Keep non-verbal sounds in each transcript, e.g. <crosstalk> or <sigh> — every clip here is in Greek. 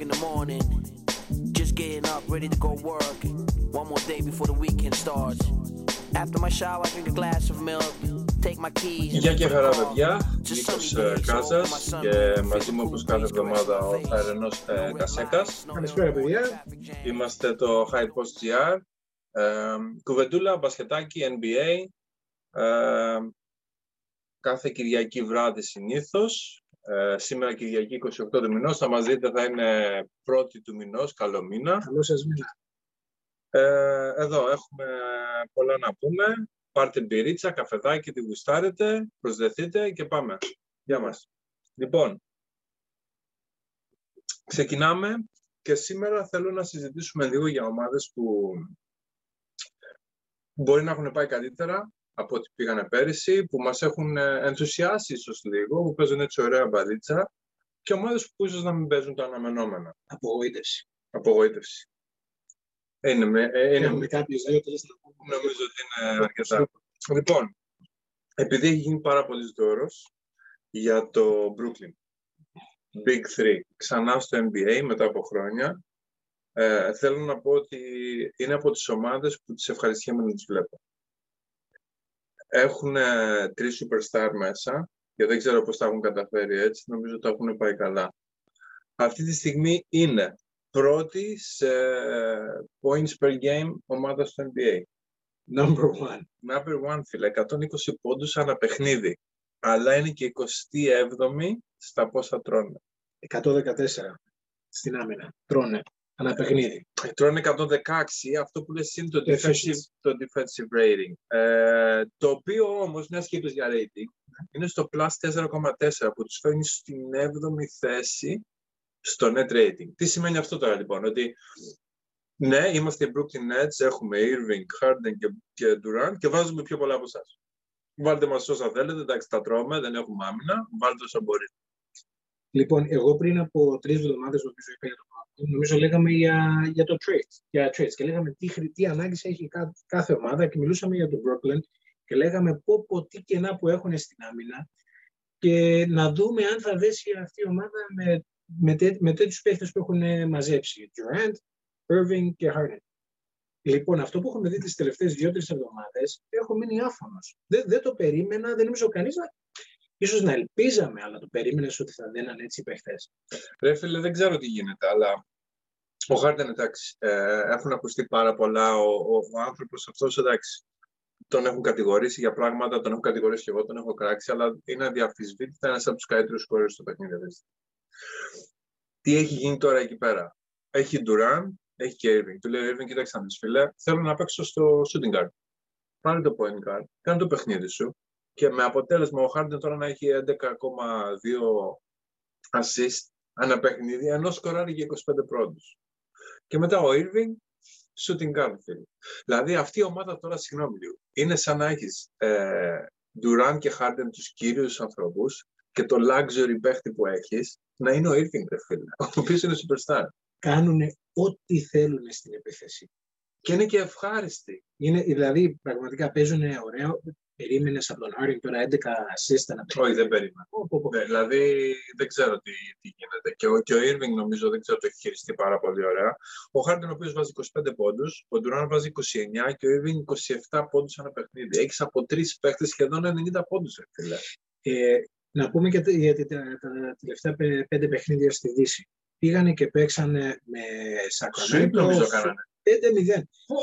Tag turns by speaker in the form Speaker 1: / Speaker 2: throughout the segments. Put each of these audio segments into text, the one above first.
Speaker 1: Friday, 7 o'clock in the morning. Just getting up, ready to go work. One more day before the weekend starts. After my shower, I drink a glass of milk. Take my keys.
Speaker 2: Γεια και χαρά παιδιά, Νίκος ε, Κάζας και μαζί μου όπως κάθε εβδομάδα ο Θαρενός ε, Κασέκας.
Speaker 3: Καλησπέρα παιδιά.
Speaker 2: Είμαστε το High Post GR. Ε, κουβεντούλα, μπασκετάκι, NBA. Ε, κάθε Κυριακή βράδυ συνήθως. Ε, σήμερα Κυριακή 28 του μηνός, θα μας δείτε θα είναι πρώτη του μηνός, καλό μήνα.
Speaker 3: Καλό σας μήνα.
Speaker 2: Ε, εδώ έχουμε πολλά να πούμε. Πάρτε μπυρίτσα, καφεδάκι, τη γουστάρετε, προσδεθείτε και πάμε. Γεια μας. Λοιπόν, ξεκινάμε και σήμερα θέλω να συζητήσουμε λίγο για ομάδες που μπορεί να έχουν πάει καλύτερα από ό,τι πήγανε πέρυσι, που μας έχουν ενθουσιάσει ίσως λίγο, που παίζουν έτσι ωραία μπαλίτσα και ομάδες που ίσως να μην παίζουν τα αναμενόμενα.
Speaker 3: Απογοήτευση.
Speaker 2: Απογοήτευση. Είναι, με, ε, είναι,
Speaker 3: Έχουμε κάποιες δύο τρεις να πούμε.
Speaker 2: νομίζω ότι είναι αρκετά. Λοιπόν, επειδή έχει γίνει πάρα πολύς δώρος για το Brooklyn, Big Three, ξανά στο NBA μετά από χρόνια, ε, θέλω να πω ότι είναι από τις ομάδες που τις ευχαριστιέμαι να τις βλέπω. Έχουν ε, τρεις superstar μέσα και δεν ξέρω πώς τα έχουν καταφέρει έτσι, νομίζω ότι τα έχουν πάει καλά. Αυτή τη στιγμή είναι πρώτη σε points per game ομάδα στο NBA.
Speaker 3: Number one.
Speaker 2: Number one, φίλε, 120 πόντους ανά παιχνίδι. Αλλά είναι και 27η στα πόσα τρώνε.
Speaker 3: 114 στην άμυνα. Τρώνε. Ένα παιχνίδι.
Speaker 2: Τρώνε 116, αυτό που λες είναι το defensive,
Speaker 3: Efficiency.
Speaker 2: το defensive rating. Ε, το οποίο όμως, μιας και είπες για rating, είναι στο plus 4,4 που τους φέρνει στην 7η θέση στο net rating. Τι σημαίνει αυτό τώρα λοιπόν, ότι ναι, είμαστε οι Brooklyn Nets, έχουμε Irving, Harden και, και Durant και βάζουμε πιο πολλά από εσάς. Βάλτε μας όσα θέλετε, εντάξει τα τρώμε, δεν έχουμε άμυνα, βάλτε όσα μπορείτε.
Speaker 3: Λοιπόν, εγώ πριν από τρεις εβδομάδες, νομίζω, είπα για το Brooklyn, νομίζω λέγαμε για, για το trade. Για trades και λέγαμε τι, χρη- τι ανάγκες έχει κά- κάθε ομάδα και μιλούσαμε για το Brooklyn και λέγαμε πω, πω τι κενά που έχουν στην άμυνα και να δούμε αν θα δέσει αυτή η ομάδα με, με, τέ, με τέτοιους παίχτες που έχουν μαζέψει. Durant, Irving και Harden. Λοιπόν, αυτό που έχουμε δει τις τελευταίες δύο-τρεις εβδομάδες, έχω μείνει άφωνος. Δεν, δεν το περίμενα, δεν νομίζω κανείς να... Ίσως να ελπίζαμε, αλλά το περίμενες ότι θα δέναν έτσι οι παίχτες.
Speaker 2: Ρε φίλε, δεν ξέρω τι γίνεται, αλλά ο Harden εντάξει, ε, έχουν ακουστεί πάρα πολλά, ο, ο, ο άνθρωπος αυτός εντάξει, τον έχουν κατηγορήσει για πράγματα, τον έχω κατηγορήσει και εγώ, τον έχω κράξει, αλλά είναι αδιαφυσβήτητα ένας από τους καλύτερους σκόρες στο παιχνίδι. δηλαδή. Τι έχει γίνει τώρα εκεί πέρα; Έχει Durant, έχει και Irving. Του λέει ο Irving, κοίταξε να δεις φίλε, θέλω να παίξω στο shooting guard. Πάρε το point guard, κάνε το παιχνίδι σου και με αποτέλεσμα ο Harden τώρα να έχει 11,2 assist ένα παιχνίδι, ενώ σκοράρει για 25 πρώτους. Και μετά ο Irving, shooting guard, φίλε. Δηλαδή αυτή η ομάδα τώρα, συγγνώμη λίγο, είναι σαν να έχεις ε, Durant και Harden τους κύριους ανθρώπους και το luxury παίχτη που έχεις να είναι ο Irving, ρε φίλε, <laughs> ο οποίος είναι superstar.
Speaker 3: Κάνουν ό,τι θέλουν στην επίθεση.
Speaker 2: Και είναι και ευχάριστη.
Speaker 3: Είναι, δηλαδή, πραγματικά παίζουν ωραίο. Περίμενες από τον Harden τώρα 11 assist ένα
Speaker 2: Όχι, δεν περίμενα.
Speaker 3: Πω, πω, πω.
Speaker 2: Ναι, δηλαδή δεν ξέρω τι, τι γίνεται. Και ο, και ο Irving νομίζω δεν ξέρω το έχει χειριστεί πάρα πολύ ωραία. Ο Harden ο οποίος βάζει 25 πόντους, ο Durant βάζει 29 και ο Irving 27 πόντους ένα παιχνίδι. Έχεις από τρεις παίχτες σχεδόν 90 πόντους, ρε φίλε.
Speaker 3: Ε, να πούμε και τε- για τα, τα, τα τελευταία πέ- πέντε παιχνίδια στη Δύση. Πήγανε και παίξανε με
Speaker 2: Sweep νομίζω
Speaker 3: Sacramento
Speaker 2: κάνανε.
Speaker 3: 5-0.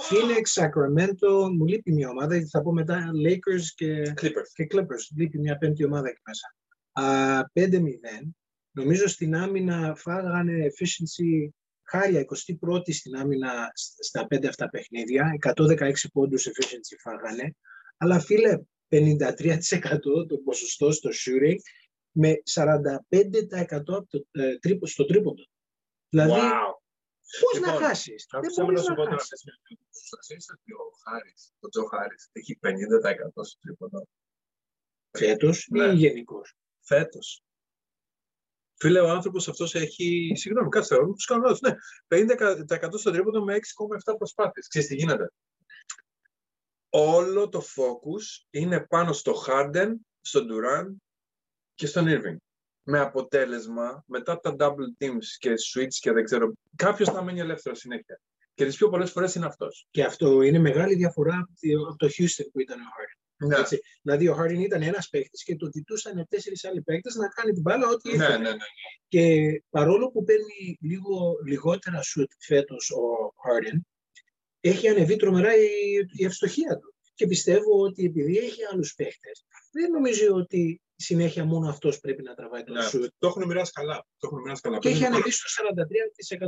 Speaker 3: Phoenix, Sacramento, μου λείπει μια ομάδα, γιατί θα πω μετά Lakers και,
Speaker 2: Clippers.
Speaker 3: και Clippers. Λείπει μια πέμπτη ομάδα εκεί μέσα. Α, 5-0. Νομίζω στην άμυνα φάγανε efficiency χάρια 21η στην άμυνα σ- στα πέντε αυτά παιχνίδια. 116 πόντους efficiency φάγανε. Αλλά φίλε, 53% το ποσοστό στο shooting με 45% από το, ε, τρίπο, στο τρίποντο. Δηλαδή,
Speaker 2: Wow.
Speaker 3: Πώς
Speaker 2: Λοιπόν,
Speaker 3: να χάσεις. Δεν
Speaker 2: Άκουσα με να
Speaker 3: μπορείς
Speaker 2: σου
Speaker 3: να
Speaker 2: πω τώρα.
Speaker 3: χάσεις.
Speaker 2: Ξέρεις ότι ο Χάρης, ο Τζο Χάρης, έχει 50% στο τρίποντο.
Speaker 3: Φέτος
Speaker 2: Ναι.
Speaker 3: ή γενικώς;
Speaker 2: Φέτος. Φίλε, ο άνθρωπος αυτός έχει, συγγνώμη, κάτσε, εγώ τους κάνω λάθος, ναι, 50% στο τρίποντο με 6,7 προσπάθειες. Ξέρεις τι γίνεται; Όλο το focus είναι πάνω στο Harden, στον Durant και στον Irving. Με αποτέλεσμα μετά τα double teams και switch και δεν ξέρω, κάποιος θα μείνει ελεύθερος συνέχεια. Και τις πιο πολλές φορές είναι αυτός.
Speaker 3: Και αυτό είναι μεγάλη διαφορά από το Houston που ήταν ο Harden.
Speaker 2: Ναι.
Speaker 3: Έτσι. Δηλαδή, ο Harden ήταν ένας παίκτης και το κοιτούσαν τέσσερις άλλοι παίκτες να κάνει την μπάλα ό,τι
Speaker 2: Ναι,
Speaker 3: ήθελε.
Speaker 2: ναι, ναι.
Speaker 3: Και παρόλο που παίρνει λίγο λιγότερα shoot φέτος ο Harden, έχει ανεβεί τρομερά η, η ευστοχία του. Και πιστεύω ότι επειδή έχει άλλους παίκτες, δεν νομίζω ότι συνέχεια μόνο αυτός πρέπει να τραβάει το
Speaker 2: ναι.
Speaker 3: shoot.
Speaker 2: Το έχουν μοιράσει καλά. Το έχουν μοιράσει καλά.
Speaker 3: Και έχει
Speaker 2: Παίζουν
Speaker 3: ανεβεί στο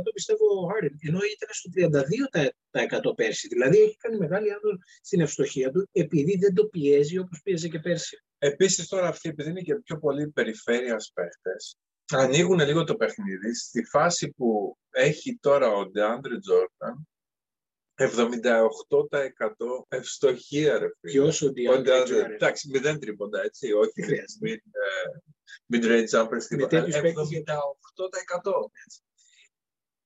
Speaker 3: 43% πιστεύω ο Harden, ενώ ήταν στο 32% πέρσι. Δηλαδή έχει κάνει μεγάλη άδεια στην ευστοχία του, επειδή δεν το πιέζει όπως πίεζε και πέρσι.
Speaker 2: Επίσης τώρα αυτοί, επειδή είναι και πιο πολύ περιφέρειας παίχτες, ανοίγουν λίγο το παιχνίδι στη φάση που έχει τώρα ο DeAndre Jordan 78% ευστοχία, ρε φίλε.
Speaker 3: Ποιος ο
Speaker 2: Ο
Speaker 3: DeAndre
Speaker 2: DeAndre-
Speaker 3: Jordan.
Speaker 2: Εντάξει, μηδέν τρίποντα, έτσι, όχι
Speaker 3: Δεν χρειάζεται.
Speaker 2: mid, ε, mid-range jumpers, τίποτα.
Speaker 3: τέτοιους παίκτες-
Speaker 2: 78%. έτσι.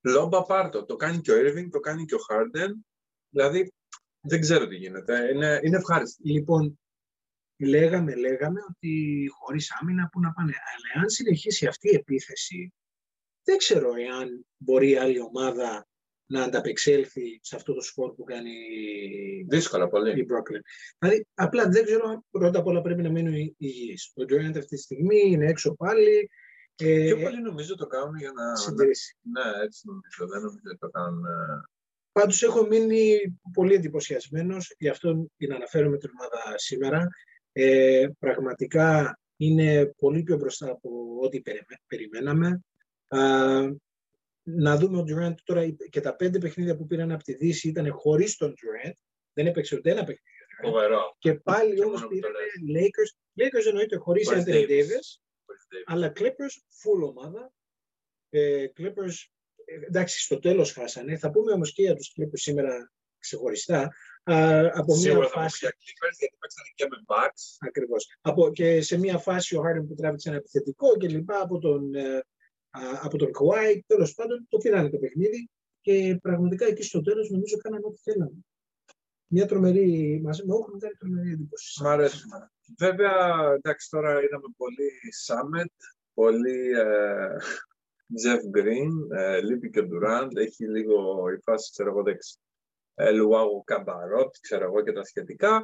Speaker 2: Λόμπα πάρτο. Το κάνει και ο Irving, το κάνει και ο Harden. Δηλαδή, δεν ξέρω τι γίνεται. Είναι, είναι ευχάριστο.
Speaker 3: Λοιπόν, λέγαμε, λέγαμε ότι χωρίς άμυνα που να πάνε. Αλλά αν συνεχίσει αυτή η επίθεση, δεν ξέρω εάν μπορεί άλλη ομάδα να ανταπεξέλθει σε αυτό το σκορ που κάνει
Speaker 2: Δύσκολα πολύ.
Speaker 3: η Brooklyn. Δηλαδή, απλά δεν ξέρω αν πρώτα απ' όλα πρέπει να μείνουν υγιείς. Ο Durant αυτή τη στιγμή είναι έξω πάλι. Ε,
Speaker 2: Πιο πολύ νομίζω το κάνουν για να...
Speaker 3: συντηρήσει.
Speaker 2: Ναι, έτσι νομίζω. Δεν νομίζω ότι το κάνουν... ε,
Speaker 3: Πάντως έχω μείνει πολύ εντυπωσιασμένος, γι' αυτό την αναφέρομαι την ομάδα σήμερα. Ε, πραγματικά είναι πολύ πιο μπροστά από ό,τι περιμέ- περιμέναμε. Α, να δούμε ο Durant τώρα και τα πέντε παιχνίδια που πήραν από τη Δύση ήταν χωρίς τον Durant. Δεν έπαιξε ούτε ένα παιχνίδι. ο Durant.
Speaker 2: Φοβερό.
Speaker 3: Και πάλι
Speaker 2: Και
Speaker 3: όμως
Speaker 2: μόνο που το
Speaker 3: πήραν Lakers. Lakers εννοείται χωρίς
Speaker 2: Χωρίς
Speaker 3: Anthony
Speaker 2: Davis.
Speaker 3: Davis.
Speaker 2: Χωρίς Davis.
Speaker 3: Αλλά Clippers, full ομάδα. Ε, Clippers, ε, εντάξει, στο τέλος χάσανε. Θα πούμε όμως και για τους Clippers σήμερα ξεχωριστά. Α, από
Speaker 2: Σίγουρα
Speaker 3: μια
Speaker 2: θα πούμε
Speaker 3: φάση,
Speaker 2: για Clippers, γιατί παίξανε και με Bucks.
Speaker 3: ακριβώς. Από, και σε μια φάση ο Harden που τράβηξε ένα επιθετικό και λοιπά από τον, ε, α, από τον Kawhi. Τέλος πάντων, το πήρανε το παιχνίδι και πραγματικά εκεί στο τέλος νομίζω κάνανε ό,τι θέλανε. Μια τρομερή, μας με έχουν κάνει τρομερή εντύπωση.
Speaker 2: Μ' αρέσει. Βέβαια, εντάξει, τώρα είδαμε πολύ Summit, πολύ ε, Jeff Green, ε, λείπει και ο Durant, έχει λίγο η φάση, ξέρω εγώ, εντάξει, ε, Λουάγου Καμπαρότ, ξέρω εγώ και τα σχετικά.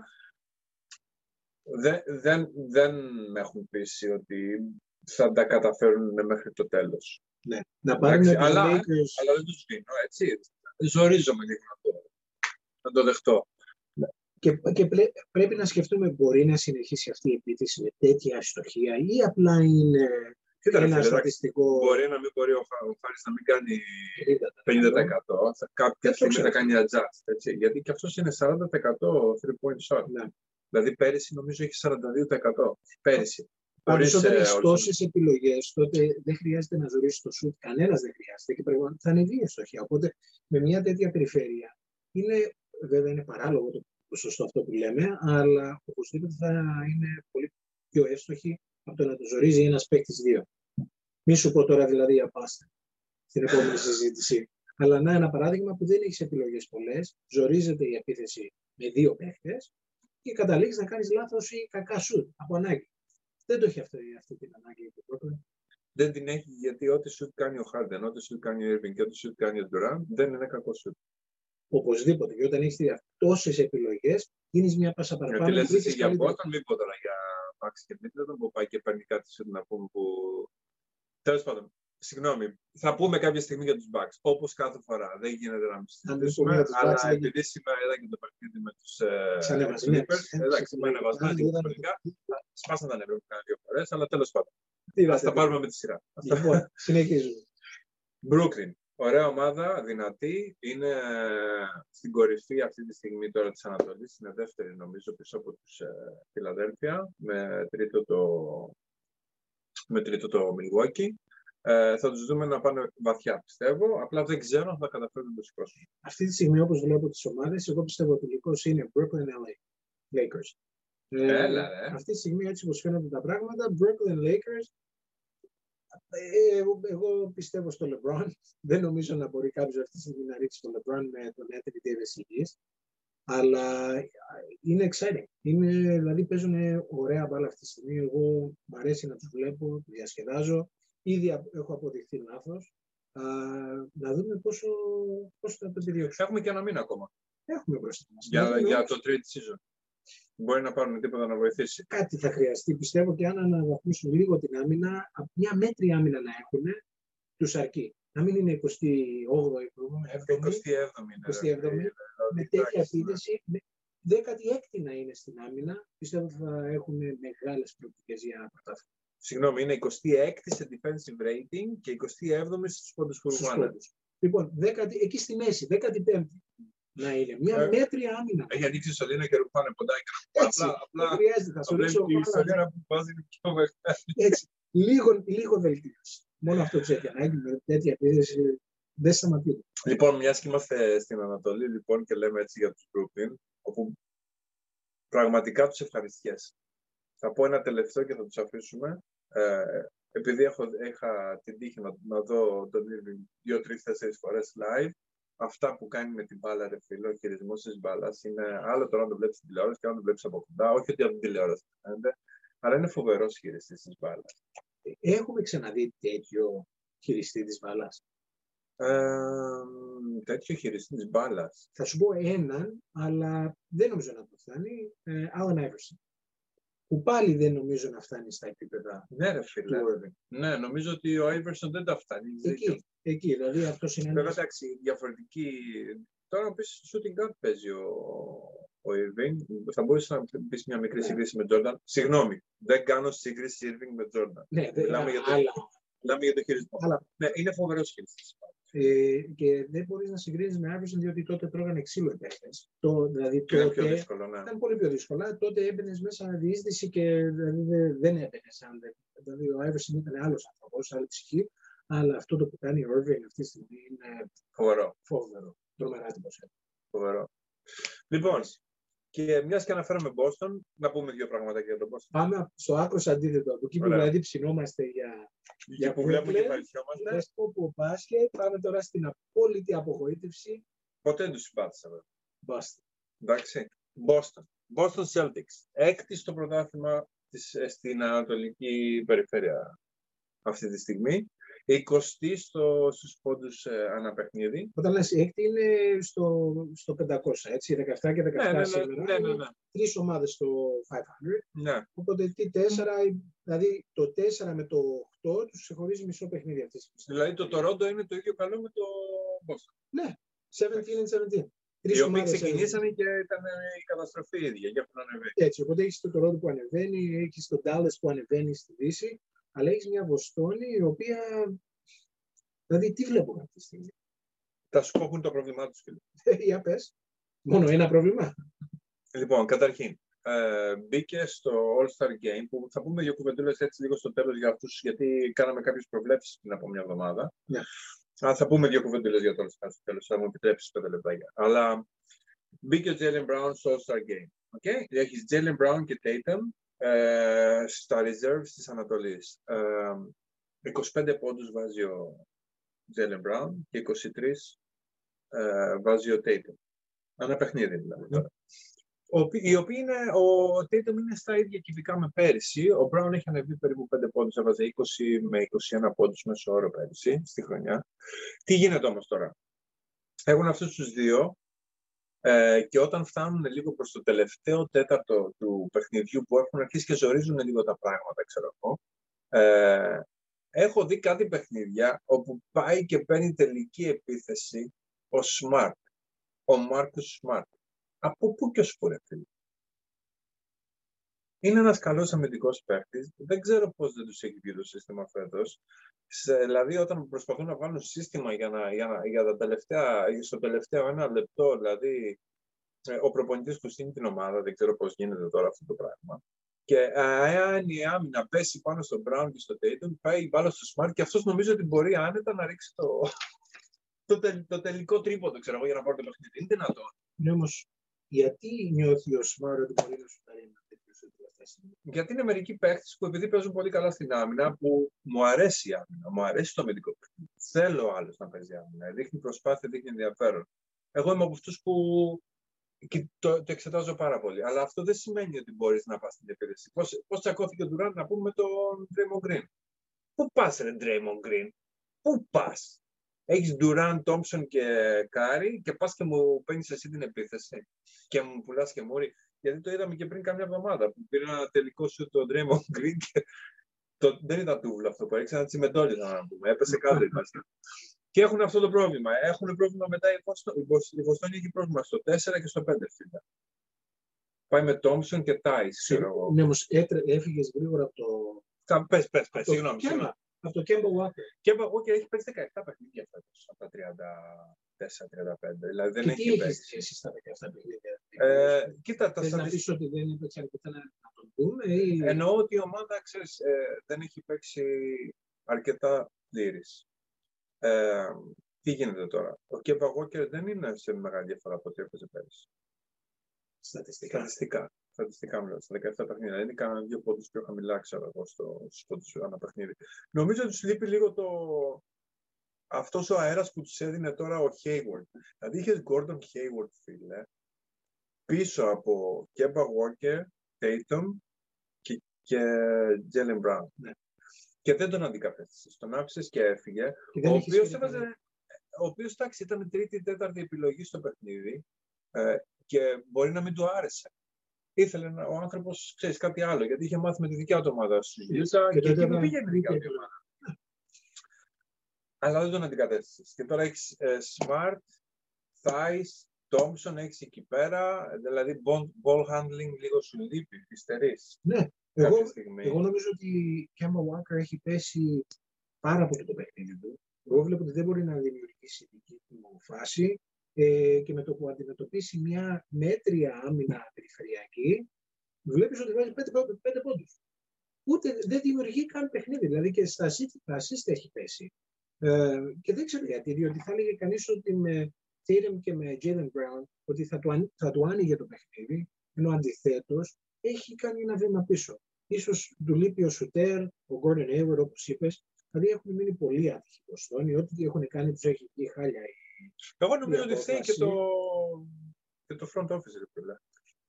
Speaker 2: Δεν, δεν, δεν με έχουν πείσει ότι θα τα καταφέρουν μέχρι το τέλος.
Speaker 3: Ναι. Να πάρουν
Speaker 2: Εντάξει,
Speaker 3: τους
Speaker 2: αλλά-
Speaker 3: Lakers
Speaker 2: Αλλά δεν τους δίνω, έτσι. Ζορίζομαι λίγο να το, να το δεχτώ.
Speaker 3: Και, και πρέ- πρέπει να σκεφτούμε, μπορεί να συνεχίσει αυτή η επίθεση με τέτοια αστοχία ή απλά είναι
Speaker 2: Κοίτα, ρε
Speaker 3: ένα
Speaker 2: φίλε, εντάξει,
Speaker 3: στατιστικό
Speaker 2: Μπορεί να μην μπορεί ο, Χα- ο Χάρης να μην κάνει
Speaker 3: 50%.
Speaker 2: 50%. Θα, κάποια
Speaker 3: Δεν το
Speaker 2: στιγμή θα
Speaker 3: ξέρω.
Speaker 2: κάνει adjust. Έτσι, γιατί και αυτός είναι 40% three point shot.
Speaker 3: Ναι.
Speaker 2: Δηλαδή πέρυσι νομίζω έχει 42%. Πέρυσι.
Speaker 3: Πάντως
Speaker 2: Χωρίς,
Speaker 3: όταν
Speaker 2: ε,
Speaker 3: έχει
Speaker 2: όλους
Speaker 3: τόσες επιλογές, τότε δεν χρειάζεται να ζωρίσει το σουτ. Κανένας δεν χρειάζεται και πρέπει να θα ανεβεί η αστοχία. Οπότε με μια τέτοια περιφέρεια είναι, βέβαια είναι παράλογο το ποσοστό αυτό που λέμε, αλλά οπωσδήποτε θα είναι πολύ πιο εύστοχη από το να το ζορίζει ένας παίκτης δύο. Μη σου πω τώρα δηλαδή για πάστα στην επόμενη συζήτηση. Αλλά να ένα παράδειγμα που δεν έχεις επιλογές πολλές, ζορίζεται η επίθεση με δύο παίχτε και καταλήγεις να κάνεις λάθος ή κακά σουτ από ανάγκη. Δεν το έχει αυτή, αυτή την ανάγκη το Brooklyn.
Speaker 2: Δεν την έχει γιατί ό,τι shoot κάνει ο Harden, ό,τι shoot κάνει ο Irving και ό,τι shoot κάνει ο Durant δεν είναι κακό shoot.
Speaker 3: Οπωσδήποτε. Και όταν έχεις τόσες επιλογές, γίνεις μια πάσα παραπάνω.
Speaker 2: Γιατί λες
Speaker 3: βρίσκεις
Speaker 2: εσύ για
Speaker 3: καλύτερο.
Speaker 2: Boston, μην πω τώρα για Max και Middleton που πάει και παίρνει κάτι shoot να πούμε που... Τέλος πάντων, συγγνώμη, θα πούμε κάποια στιγμή για τους Bucks, όπως κάθε φορά. Δεν γίνεται να μην
Speaker 3: πούμε
Speaker 2: συζητήσουμε,
Speaker 3: για τους Bucks,
Speaker 2: αλλά
Speaker 3: δεν
Speaker 2: επειδή σήμερα είδα και το παιχνίδι με τους ε,
Speaker 3: Ξανεβασμένους.
Speaker 2: Clippers,
Speaker 3: Ε,
Speaker 2: εντάξει, με
Speaker 3: ε,
Speaker 2: ανεβασμένοι
Speaker 3: ε, είδαμε-
Speaker 2: διαφορετικά, σπάσαν τα νεύρα που κάνουν δύο φορές, αλλά τέλος πάντων.
Speaker 3: Τι
Speaker 2: Ας
Speaker 3: βάζετε.
Speaker 2: τα πάρουμε με τη σειρά.
Speaker 3: Λοιπόν, συνεχίζουμε.
Speaker 2: Brooklyn. Ωραία ομάδα, δυνατή. Είναι ε, στην κορυφή αυτή τη στιγμή τώρα της Ανατολής. Είναι δεύτερη νομίζω πίσω από τους ε, Φιλαδέλφια με τρίτο το, με τρίτο το Milwaukee. Ε, θα τους δούμε να πάνε βαθιά πιστεύω. Απλά δεν ξέρω αν θα καταφέρουν να το σηκώσουν.
Speaker 3: Αυτή τη στιγμή, όπως βλέπω τις ομάδες, εγώ πιστεύω ότι ο τελικό είναι Brooklyn LA. Lakers. Ε,
Speaker 2: Έλα, ρε.
Speaker 3: Αυτή τη στιγμή, έτσι όπως φαίνονται τα πράγματα, Brooklyn Lakers. Ε, εγώ, εγώ πιστεύω στο LeBron. <laughs> Δεν νομίζω να μπορεί κάποιος αυτή τη στιγμή να ρίξει τον LeBron με τον Anthony Davis υγιής. Αλλά είναι exciting. Είναι, δηλαδή παίζουν ωραία μπάλα αυτή τη στιγμή. Εγώ μου αρέσει να τους βλέπω, διασκεδάζω. Ήδη έχω αποδειχθεί λάθος. Να δούμε πόσο, πόσο θα το επιδιώξουμε.
Speaker 2: Έχουμε και ένα μήνα ακόμα.
Speaker 3: Έχουμε μπροστά μας.
Speaker 2: Για, για το trade season. Μπορεί να πάρουμε τίποτα να βοηθήσει.
Speaker 3: Κάτι θα χρειαστεί. Πιστεύω και αν αναβαθμίσουν λίγο την άμυνα, μια μέτρη άμυνα να έχουν, τους αρκεί. Να μην είναι 28η,
Speaker 2: 27η.
Speaker 3: 27η με τέτοια επίδεση, 16η να είναι στην άμυνα, πιστεύω ότι θα έχουν μεγάλες προοπτικές για πρωτάθλημα.
Speaker 2: Συγγνώμη, είναι 26η σε defensive rating και 27η στους πόντους που
Speaker 3: Λοιπόν, 10, εκεί στη μέση, 15η να είναι. Μια ε, μέτρια άμυνα.
Speaker 2: Έχει ανοίξει η σωλήνα και ρουφάνε ποντάκι.
Speaker 3: Έτσι, απλά, απλά, δεν χρειάζεται. Θα σου ρίξω
Speaker 2: η σωλήνα που βάζει είναι πιο μεγάλη.
Speaker 3: Έτσι, λίγο, λίγο βελτίωση. Μόνο αυτό του έχει ανάγκη με τέτοια επίδεση. Δεν σταματεί.
Speaker 2: Λοιπόν, μιας και είμαστε στην Ανατολή λοιπόν, και λέμε έτσι για τους Brooklyn, όπου πραγματικά τους ευχαριστιέσαι. Θα πω ένα τελευταίο και θα τους αφήσουμε. Ε, επειδή έχω, είχα την τύχη να, να δω τον Irving δύο-τρει-τέσσερι φορές live, αυτά που κάνει με την μπάλα, ρε φίλο, ο χειρισμός της μπάλας είναι άλλο τώρα να το βλέπεις στην τηλεόραση και να το βλέπεις από κοντά. Όχι ότι από την τηλεόραση φαίνεται, αλλά είναι φοβερός χειριστής της μπάλας.
Speaker 3: Έχουμε ξαναδεί τέτοιο χειριστή της μπάλας;
Speaker 2: Ε, τέτοιο χειριστή της μπάλας.
Speaker 3: Θα σου πω έναν, αλλά δεν νομίζω να το φτάνει. Ε, Alan Iverson που πάλι δεν νομίζω να φτάνει στα επίπεδα
Speaker 2: ναι, ρε, φίλε. του Ναι, νομίζω ότι ο Άιβερσον δεν τα φτάνει.
Speaker 3: Εκεί, εκεί δηλαδή αυτός είναι
Speaker 2: Βέβαια, εντάξει, διαφορετική... Τώρα να πεις shooting guard παίζει ο, ο Irving. Θα μπορούσε να πεις μια μικρή ναι. σύγκριση με Τζόρνταν. Συγγνώμη, δεν κάνω σύγκριση Irving με Τζόρνταν.
Speaker 3: Ναι, μιλάμε,
Speaker 2: για το,
Speaker 3: άλλα.
Speaker 2: μιλάμε για το χειρισμό.
Speaker 3: Αλλά...
Speaker 2: Ναι, είναι φοβερός χειριστής.
Speaker 3: Ε, και δεν μπορείς να συγκρίνεις με Iverson διότι τότε τρώγανε ξύλο
Speaker 2: Το, δηλαδή, τότε, πιο δύσκολο,
Speaker 3: ναι. Ήταν πολύ πιο δύσκολο. Τότε έμπαινες μέσα με διείσδυση και δηλαδή, δεν έμπαινες. Δηλαδή ο Iverson ήταν άλλος άνθρωπος, άλλη ψυχή. Αλλά αυτό το που κάνει ο Irving αυτή τη στιγμή είναι
Speaker 2: φοβερό.
Speaker 3: φοβερό. Τρομερά εντυπωσιακό.
Speaker 2: Φοβερό. Λοιπόν, και μιας και αναφέραμε Boston, να πούμε δύο πράγματα για τον Boston.
Speaker 3: Πάμε στο άκρος αντίθετο. Από εκεί που δηλαδή ψινόμαστε για.
Speaker 2: Για που βλέπουμε και παρισιόμαστε.
Speaker 3: Για σκόπο μπάσκετ, πάμε τώρα στην απόλυτη απογοήτευση.
Speaker 2: Ποτέ δεν του συμπάθησα, βέβαια.
Speaker 3: Boston.
Speaker 2: Εντάξει. Boston. Boston Celtics. Έκτη στο πρωτάθλημα στην Ανατολική Περιφέρεια αυτή τη στιγμή. 20 στο, στους πόντους ε, ανά παιχνίδι.
Speaker 3: Όταν λες έκτη είναι στο, στο 500, έτσι, 17 και 17 ναι, ναι, σήμερα.
Speaker 2: Ναι, ναι, ναι.
Speaker 3: Τρεις ομάδες στο 500.
Speaker 2: Ναι.
Speaker 3: Οπότε τι 4, δηλαδή το 4 με το 8 τους ξεχωρίζει μισό παιχνίδι αυτή τη
Speaker 2: Δηλαδή το Toronto είναι το ίδιο καλό με το Boston.
Speaker 3: Ναι, 17 and 17.
Speaker 2: Τρεις οι οποίοι ξεκινήσανε και ήταν η καταστροφή ίδια, για να ανεβαίνει.
Speaker 3: Έτσι, οπότε έχεις το Toronto που ανεβαίνει, έχεις το Dallas που ανεβαίνει στη Δύση αλλά έχεις μια Βοστόνη η οποία. Δηλαδή, τι βλέπω αυτή τη στιγμή;
Speaker 2: Θα σου πω το πρόβλημά τους.
Speaker 3: Ε, για πες. Μόνο ένα πρόβλημα.
Speaker 2: Λοιπόν, καταρχήν, ε, μπήκε στο All-Star Game που θα πούμε δύο κουβεντούλες έτσι λίγο στο τέλος για αυτούς, γιατί κάναμε κάποιες προβλέψεις πριν από μια εβδομάδα.
Speaker 3: Yeah.
Speaker 2: Α, θα πούμε δύο κουβεντούλες για το All-Star στο τέλος, θα μου επιτρέψεις πέντε λεπτά. Αλλά μπήκε ο Jalen Brown στο All-Star Game. Okay? Έχεις Jalen Brown και Tatum ε, στα reserves της Ανατολής. 25 ε, πόντους βάζει ο Jalen Brown και 23 ε, βάζει ο Tatum. Ένα παιχνίδι δηλαδή. Mm. Ο, οι οποίοι είναι, ο Tatum είναι στα ίδια κυβικά με πέρυσι. Ο Brown έχει ανεβεί περίπου 5 πόντους, έβαζε 20 με 21 πόντους μέσω όρο πέρυσι στη χρονιά. Τι γίνεται όμως τώρα; Έχουν αυτούς τους δύο ε, και όταν φτάνουν λίγο προς το τελευταίο τέταρτο του παιχνιδιού που έχουν αρχίσει και ζορίζουν λίγο τα πράγματα, ξέρω εγώ, ε, έχω δει κάτι παιχνίδια όπου πάει και παίρνει τελική επίθεση ο Smart, ο Μάρκος Smart. Από πού και ως πού, φίλε; Είναι ένας καλός αμυντικός παίκτης. Δεν ξέρω πώς δεν τους έχει βγει το σύστημα φέτος. δηλαδή, όταν προσπαθούν να βάλουν σύστημα για, να, για, να, για τα τελευταία, στο τελευταίο ένα λεπτό, δηλαδή ε, ο προπονητής που στείλει την ομάδα, δεν ξέρω πώς γίνεται τώρα αυτό το πράγμα. Και αν η άμυνα πέσει πάνω στον Brown και στο Tatum, πάει η μπάλα στο Smart και αυτός νομίζω ότι μπορεί άνετα να ρίξει το, <laughs> το, τε, το τελικό τρίποδο, ξέρω εγώ, για να πάρει το παιχνίδι. Είναι δυνατόν.
Speaker 3: Ναι, όμως, γιατί νιώθει ο Smart ότι μπορεί να σου πάρει ένα
Speaker 2: γιατί είναι μερικοί παίχτε που επειδή παίζουν πολύ καλά στην άμυνα, που μου αρέσει η άμυνα, μου αρέσει το αμυντικό παιχνίδι. Θέλω άλλος να παίζει άμυνα. Δείχνει προσπάθεια, δείχνει ενδιαφέρον. Εγώ είμαι από αυτούς που Και το, το εξετάζω πάρα πολύ. Αλλά αυτό δεν σημαίνει ότι μπορείς να πας στην επίθεση. Πώς τσακώθηκε ο Ντουράν να πούμε τον Draymond Green. Πού πας, ρε Draymond Green, πού πας; Έχεις Ντουράν, Τόμψον και Κάρι και πας και μου παίρνεις εσύ την επίθεση και μου πουλάς και μούρη. Γιατί το είδαμε και πριν καμιά εβδομάδα που πήρε ένα τελικό σουτ ο Draymond Green και το, δεν ήταν τούβλο αυτό που έριξε, ένα τσιμεντόλιθο να πούμε. Έπεσε κάτω η Και έχουν αυτό το πρόβλημα. Έχουν πρόβλημα μετά η Βοστόνη έχει πρόβλημα στο 4 και στο 5 φίλε. Πάει με Τόμψον και Τάις, ξέρω εγώ.
Speaker 3: Ναι, όμως έφυγες γρήγορα από το.
Speaker 2: Πες, πες, πες, συγγνώμη.
Speaker 3: Από το Κέμπο Walker.
Speaker 2: Κέμπο Walker έχει παίξει 17 παιχνίδια φέτος από τα 34-35. Δηλαδή δεν
Speaker 3: και
Speaker 2: έχει
Speaker 3: τι
Speaker 2: παίξει.
Speaker 3: έχεις εσύ στα 17 παιχνίδια.
Speaker 2: Ε, κοίτα, τα
Speaker 3: Θες να
Speaker 2: στατιστικά.
Speaker 3: πεις ότι δεν έπαιξε αρκετά να να τον δούμε ή...
Speaker 2: Εννοώ ότι η ομάδα, ξέρεις, ε, δεν έχει παίξει αρκετά πλήρης. Ε, τι γίνεται τώρα; Ο Κέμπα Walker δεν είναι σε μεγάλη διαφορά από ό,τι έπαιζε πέρυσι.
Speaker 3: στατιστικά.
Speaker 2: Στατιστικά. Στατιστικά μιλάω. Στα 17 παιχνίδια. Δεν έκαναν δύο πόντους πιο χαμηλά, ξέρω εγώ, στο, στους πόντους ανά παιχνίδι. Νομίζω ότι του λείπει λίγο το. Αυτός ο αέρας που τους έδινε τώρα ο Hayward. Δηλαδή είχες Gordon Hayward, φίλε, πίσω από Kemba Walker, Tatum και, και Jalen Brown.
Speaker 3: Ναι.
Speaker 2: Και δεν τον αντικατέστησες. Τον άφησες και έφυγε.
Speaker 3: Και δεν
Speaker 2: ο
Speaker 3: έχεις
Speaker 2: οποίος
Speaker 3: σχέδιο
Speaker 2: έβαζε, ο οποίος εντάξει ήταν τρίτη, τέταρτη επιλογή στο παιχνίδι ε, και μπορεί να μην του άρεσε. Ήθελε να, ο άνθρωπος ξέρεις κάτι άλλο, γιατί είχε μάθει με τη δικιά του ομάδα στη Utah και,
Speaker 3: Και
Speaker 2: εκεί
Speaker 3: τότε
Speaker 2: που
Speaker 3: θα
Speaker 2: πήγαινε η δικιά
Speaker 3: βρήκε
Speaker 2: του ομάδα. Αλλά δεν τον αντικατέστησες. Και τώρα έχεις Smart, Thais, Thompson, έχεις εκεί πέρα. Δηλαδή ball, ball handling λίγο σου λείπει, υστερείς.
Speaker 3: Ναι, εγώ,
Speaker 2: Κάποια στιγμή.
Speaker 3: εγώ νομίζω ότι η Kemba Walker έχει πέσει πάρα πολύ το παιχνίδι του. Εγώ βλέπω ότι δεν μπορεί να δημιουργήσει δική του φάση ε, και με το που αντιμετωπίσει μια μέτρια άμυνα περιφερειακή, βλέπεις ότι βάζει πέντε, πέντε, πέντε πόντους. Ούτε δεν δημιουργεί καν παιχνίδι. Δηλαδή και στα assist, τα assist έχει πέσει. Ε, και δεν ξέρω γιατί, διότι θα έλεγε κανείς ότι με Tatum και με Jalen Brown ότι θα του, αν- θα του άνοιγε το παιχνίδι, ενώ αντιθέτως έχει κάνει ένα βήμα πίσω. Ίσως του λείπει ο Σουτέρ, ο Gordon Hayward, όπως είπες, δηλαδή έχουν μείνει πολύ άτυχοι Βοστόνοι, ό,τι έχουν κάνει τους έχει βγει χάλια.
Speaker 2: Εγώ νομίζω
Speaker 3: Η
Speaker 2: ότι φταίει και
Speaker 3: απόφαση.
Speaker 2: το, και το front office, ρε φίλε.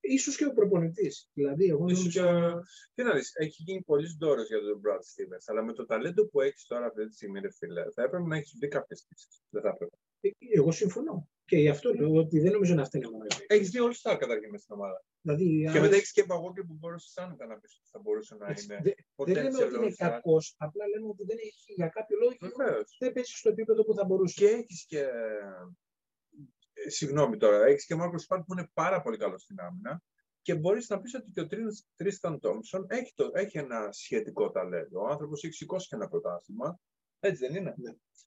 Speaker 3: Ίσως και ο προπονητής. Δηλαδή, εγώ
Speaker 2: Ίσως
Speaker 3: νομίζω...
Speaker 2: και... Τι να δεις, έχει γίνει πολύ δώρος για τον Brad Stevens, αλλά με το ταλέντο που έχεις τώρα αυτή τη στιγμή, ρε φίλε, θα έπρεπε να έχεις βρει κάποιες λύσει. Δεν θα έπρεπε.
Speaker 3: Ε, Εγώ συμφωνώ. Και γι' αυτό λέω ότι δεν νομίζω να φταίνει μόνο οι
Speaker 2: Έχει δύο All-Star καταρχήν μες στην ομάδα.
Speaker 3: Δηλαδή, οι
Speaker 2: Και
Speaker 3: άλλες-
Speaker 2: μετά έχεις και Walker που μπορούσε άνετα να πεις ότι θα μπορούσε να
Speaker 3: Έτσι,
Speaker 2: είναι.
Speaker 3: δεν- δεν λέμε
Speaker 2: potential
Speaker 3: ότι είναι
Speaker 2: All-Star.
Speaker 3: κακός, απλά λέμε ότι δεν έχει για κάποιο λόγο
Speaker 2: Βεβαίως.
Speaker 3: δεν παίζει στο επίπεδο που θα μπορούσε.
Speaker 2: Και έχεις και. Ε, Συγγνώμη τώρα, έχεις και Μάρκος Σπάρτ που είναι πάρα πολύ καλός στην άμυνα και μπορείς να πεις ότι και ο Τρίσταν Τόμψον έχει, το, έχει ένα σχετικό ταλέντο. Ο άνθρωπος έχει σηκώσει και ένα πρωτάθλημα. Έτσι δεν είναι;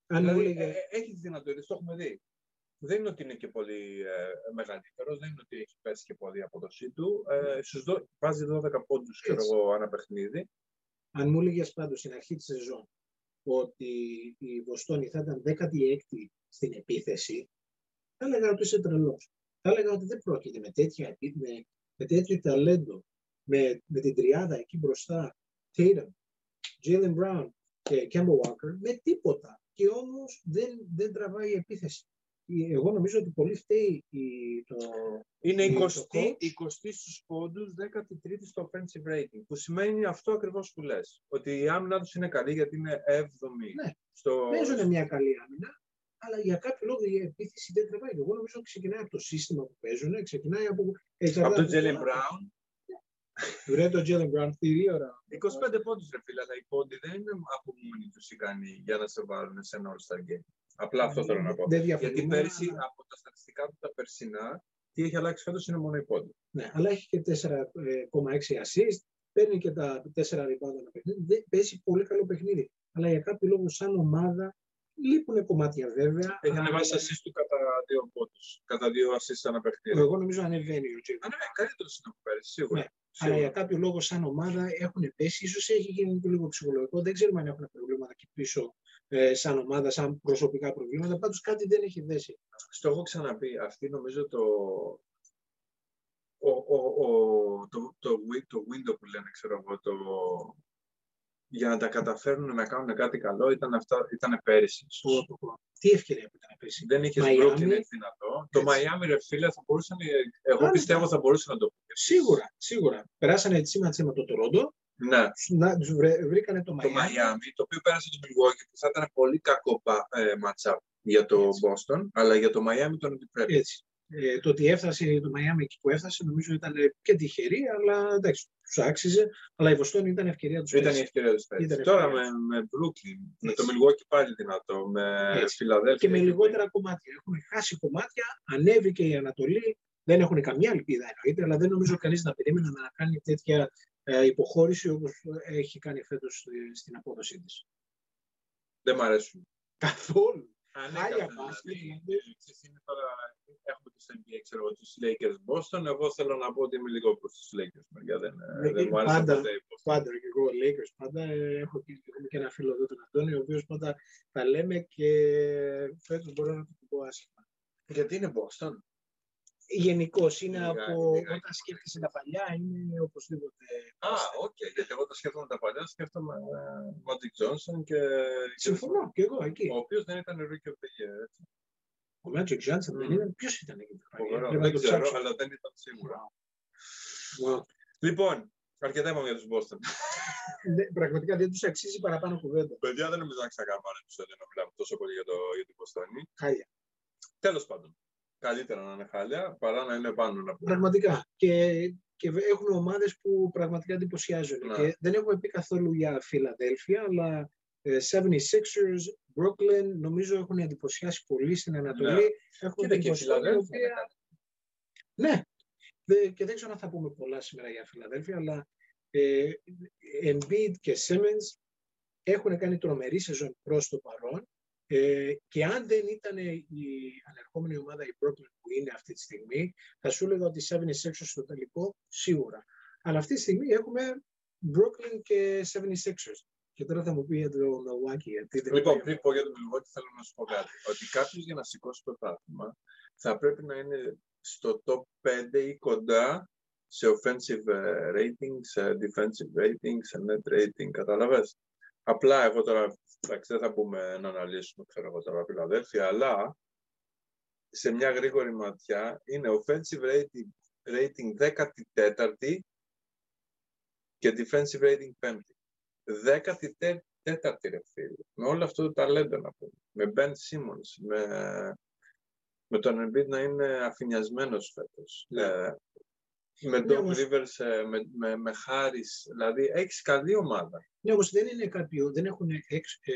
Speaker 3: Αν μου
Speaker 2: Δηλαδή,
Speaker 3: έλεγε-
Speaker 2: ε, έχεις τι δυνατότητες, το έχουμε δει. Δεν είναι ότι είναι και πολύ ε, μεγαλύτερος, δεν είναι ότι έχει πέσει και πολύ η απόδοσή του. Ε, στους δω, βάζει 12 πόντους, ξέρω
Speaker 3: Έτσι.
Speaker 2: εγώ, ανά παιχνίδι.
Speaker 3: αν μου έλεγε πάντως στην αρχή της σεζόν ότι η Βοστόνη θα ήταν 16η στην επίθεση, θα έλεγα ότι είσαι τρελός. Θα έλεγα ότι δεν πρόκειται με, τέτοια, επί- με, με τέτοιο ταλέντο, με, με την τριάδα εκεί μπροστά, Tatum, Jalen Brown και Kemba Walker, με τίποτα. Και όμως δεν, δεν τραβάει η επίθεση. Η- Εγώ νομίζω ότι πολύ φταίει η, το,
Speaker 2: Είναι
Speaker 3: το
Speaker 2: 20,
Speaker 3: coach.
Speaker 2: 20 στους πόντους, 13η στο offensive rating, που σημαίνει αυτό ακριβώς που λες. Ότι η άμυνα τους είναι καλή γιατί είναι 7η.
Speaker 3: Ναι.
Speaker 2: Στο...
Speaker 3: παίζουν μια καλή άμυνα, αλλά για κάποιο λόγο η επίθεση δεν τραβάει. Εγώ νομίζω ότι ξεκινάει από το σύστημα που παίζουν, ξεκινάει από.
Speaker 2: Από τον Jalen Brown,
Speaker 3: Βρε το Jalen Brown, τι ώρα.
Speaker 2: 25 πόντους ρε φίλε, αλλά οι πόντοι δεν είναι από μόνοι τους ικανοί για να σε βάλουν σε ένα All-Star Game. Απλά αυτό θέλω να πω.
Speaker 3: Δεν
Speaker 2: Γιατί
Speaker 3: διαφωνούμε,
Speaker 2: πέρσι
Speaker 3: αλλά-
Speaker 2: από τα στατιστικά του τα περσινά, τι έχει αλλάξει φέτος είναι μόνο οι πόντοι.
Speaker 3: Ναι, αλλά έχει και 4,6 assist, παίρνει και τα 4 rebound ένα παιχνίδι. Δεν- Παίζει πολύ καλό παιχνίδι. Αλλά για κάποιο λόγο, σαν ομάδα, λείπουν κομμάτια βέβαια.
Speaker 2: Έχει
Speaker 3: αλλά-
Speaker 2: ανεβάσεις assist του κατά δύο πόντους. Κατά δύο assist ένα παιχνίδι.
Speaker 3: Εγώ νομίζω ανεβαίνει ο Jalen.
Speaker 2: Ανεβαίνει καλύτερος είναι από πέρσι, σίγουρα.
Speaker 3: Ναι. Αλλά
Speaker 2: Σίγουρα.
Speaker 3: για κάποιο λόγο, σαν ομάδα, έχουν πέσει. Ίσως έχει γίνει και λίγο ψυχολογικό. Δεν ξέρουμε αν έχουν προβλήματα εκεί πίσω, ε, σαν ομάδα, σαν προσωπικά προβλήματα. Πάντως κάτι δεν έχει δέσει.
Speaker 2: Στο έχω ξαναπεί. Αυτή νομίζω το. Ο, ο, ο, το, το, wi- το window που λένε, ξέρω εγώ, το, για να τα καταφέρουν να κάνουν κάτι καλό ήταν, αυτά, ήταν πέρυσι.
Speaker 3: Το- το- Τι ευκαιρία που ήταν να πέσει.
Speaker 2: Δεν είχε
Speaker 3: Miami.
Speaker 2: Brooklyn έτσι δυνατό. Το
Speaker 3: Έτσι.
Speaker 2: Miami, ρε φίλε, θα μπορούσε να... Εγώ
Speaker 3: Άνετα.
Speaker 2: πιστεύω θα μπορούσε να το πει.
Speaker 3: Σίγουρα, σίγουρα. Περάσανε τσίμα τσίμα το Τορόντο,
Speaker 2: Ναι.
Speaker 3: να, τους βρε- βρήκανε το
Speaker 2: Το
Speaker 3: Miami.
Speaker 2: Miami, το οποίο πέρασε το Milwaukee, που θα ήταν πολύ κακό πα- ε, match-up για το
Speaker 3: Έτσι.
Speaker 2: Boston, αλλά για το Miami τον αντιπρέπει.
Speaker 3: Έτσι. Ε, το ότι έφτασε το Miami εκεί που έφτασε, νομίζω ήταν και τυχερή, αλλά εντάξει, τους άξιζε. Αλλά η Βοστόνη ήταν ευκαιρία τους.
Speaker 2: Ήταν η ευκαιρία τους
Speaker 3: Ήταν
Speaker 2: Τώρα
Speaker 3: ευκαιρία.
Speaker 2: με, με Brooklyn, με
Speaker 3: Έτσι.
Speaker 2: το Milwaukee πάλι δυνατό, με
Speaker 3: Έτσι.
Speaker 2: Φιλαδέλφια.
Speaker 3: Και με λιγότερα κομμάτια. Έχουν χάσει κομμάτια, ανέβηκε η Ανατολή. Δεν έχουν καμιά ελπίδα εννοείται, αλλά δεν νομίζω κανείς να περίμενε να κάνει τέτοια ε, υποχώρηση όπως έχει κάνει φέτος στην απόδοσή της.
Speaker 2: Δεν μ' αρέσουν.
Speaker 3: Καθόλου.
Speaker 2: Ανέκαθεν,
Speaker 3: Χάλια
Speaker 2: δηλαδή,
Speaker 3: μπάσκετ, δηλαδή.
Speaker 2: ε, ξέρεις, είναι τώρα, έχουμε και στο NBA, ξέρω εγώ, τους Lakers Boston. Εγώ θέλω να πω ότι είμαι λίγο προς τους Lakers. μεριά, Δεν, ε,
Speaker 3: Ε,
Speaker 2: δεν μου άρεσε
Speaker 3: πάντα.
Speaker 2: ποτέ η Boston.
Speaker 3: Πάντα και εγώ Lakers. Πάντα ε, έχω και, έχουμε και ένα φίλο εδώ τον Αντώνη, ο οποίος πάντα τα λέμε και φέτος μπορώ να το πω άσχημα.
Speaker 2: Γιατί είναι Boston;
Speaker 3: Γενικώς είναι
Speaker 2: Λίγα-
Speaker 3: από
Speaker 2: λίγα-
Speaker 3: όταν σκέφτεσαι τα παλιά, είναι οπωσδήποτε.
Speaker 2: Α, οκ, γιατί εγώ τα σκέφτομαι τα παλιά, σκέφτομαι ε, Magic Johnson και...
Speaker 3: Συμφωνώ και εγώ εκεί.
Speaker 2: Ο οποίος δεν ήταν Rookie of the Year, έτσι.
Speaker 3: Ο Magic Johnson δεν
Speaker 2: Μμμ.
Speaker 3: ήταν. Ποιος ήταν εκεί το χρόνο.
Speaker 2: Φοβερό.
Speaker 3: Πρέπει να
Speaker 2: Δεν
Speaker 3: το
Speaker 2: ξέρω,
Speaker 3: ψάξω.
Speaker 2: αλλά δεν ήταν σίγουρα.
Speaker 3: Wow.
Speaker 2: Λοιπόν, αρκετά είπαμε για τους Boston.
Speaker 3: Ναι, Πραγματικά δεν τους αξίζει παραπάνω κουβέντα.
Speaker 2: Παιδιά, δεν νομίζω να ξανακάνουμε ένα επεισόδιο να μιλάμε τόσο πολύ για, το, για την Μποστόνη.
Speaker 3: Χάλια.
Speaker 2: Τέλος πάντων, καλύτερα να είναι χάλια παρά να είναι πάνω να πούμε.
Speaker 3: Πραγματικά. Και, και έχουν ομάδες που πραγματικά εντυπωσιάζουν.
Speaker 2: Ναι.
Speaker 3: Και δεν έχουμε πει καθόλου για Φιλαδέλφια, αλλά ε, 76ers, Brooklyn, νομίζω έχουν εντυπωσιάσει πολύ στην Ανατολή. Έχουμε
Speaker 2: Κοίτα
Speaker 3: την
Speaker 2: και η
Speaker 3: Βοστόνη, η
Speaker 2: Φιλαδέλφια.
Speaker 3: οποία- Ναι. Δε- και δεν ξέρω αν θα πούμε πολλά σήμερα για Φιλαδέλφια, αλλά ε, Embiid και Simmons έχουν κάνει τρομερή σεζόν προς το παρόν ε, και αν δεν ήταν η ανερχόμενη ομάδα η Brooklyn που είναι αυτή τη στιγμή, θα σου έλεγα ότι 76ers στο τελικό σίγουρα. Αλλά αυτή τη στιγμή έχουμε Brooklyn και 76ers. Και τώρα θα μου πει για το Milwaukee. Γιατί δεν
Speaker 2: Λοιπόν,
Speaker 3: πάει-
Speaker 2: πριν πω για το Milwaukee, θέλω να σου πω κάτι. Ότι κάποιος για να σηκώσει το πρωτάθλημα θα πρέπει να είναι στο top 5 ή κοντά σε offensive ε, rating, σε defensive rating, σε net rating. Κατάλαβες; Απλά εγώ τώρα, εντάξει, δεν θα πούμε να αναλύσουμε, ξέρω εγώ τώρα, Φιλαδέλφια, αλλά σε μια γρήγορη ματιά είναι offensive rating, rating 14η και defensive rating 5η. 14η ρε φίλε. Με όλο αυτό το ταλέντο να πούμε. Με Ben Simmons, με, με τον Embiid να είναι αφηνιασμένος φέτος.
Speaker 3: Ναι.
Speaker 2: Ε, με
Speaker 3: Ναι,
Speaker 2: Doc
Speaker 3: όμως-
Speaker 2: Rivers, ε, με, με, με Harris, δηλαδή έχεις καλή ομάδα.
Speaker 3: Ναι, όμως δεν είναι κάποιο, δεν έχουν έξω, ε,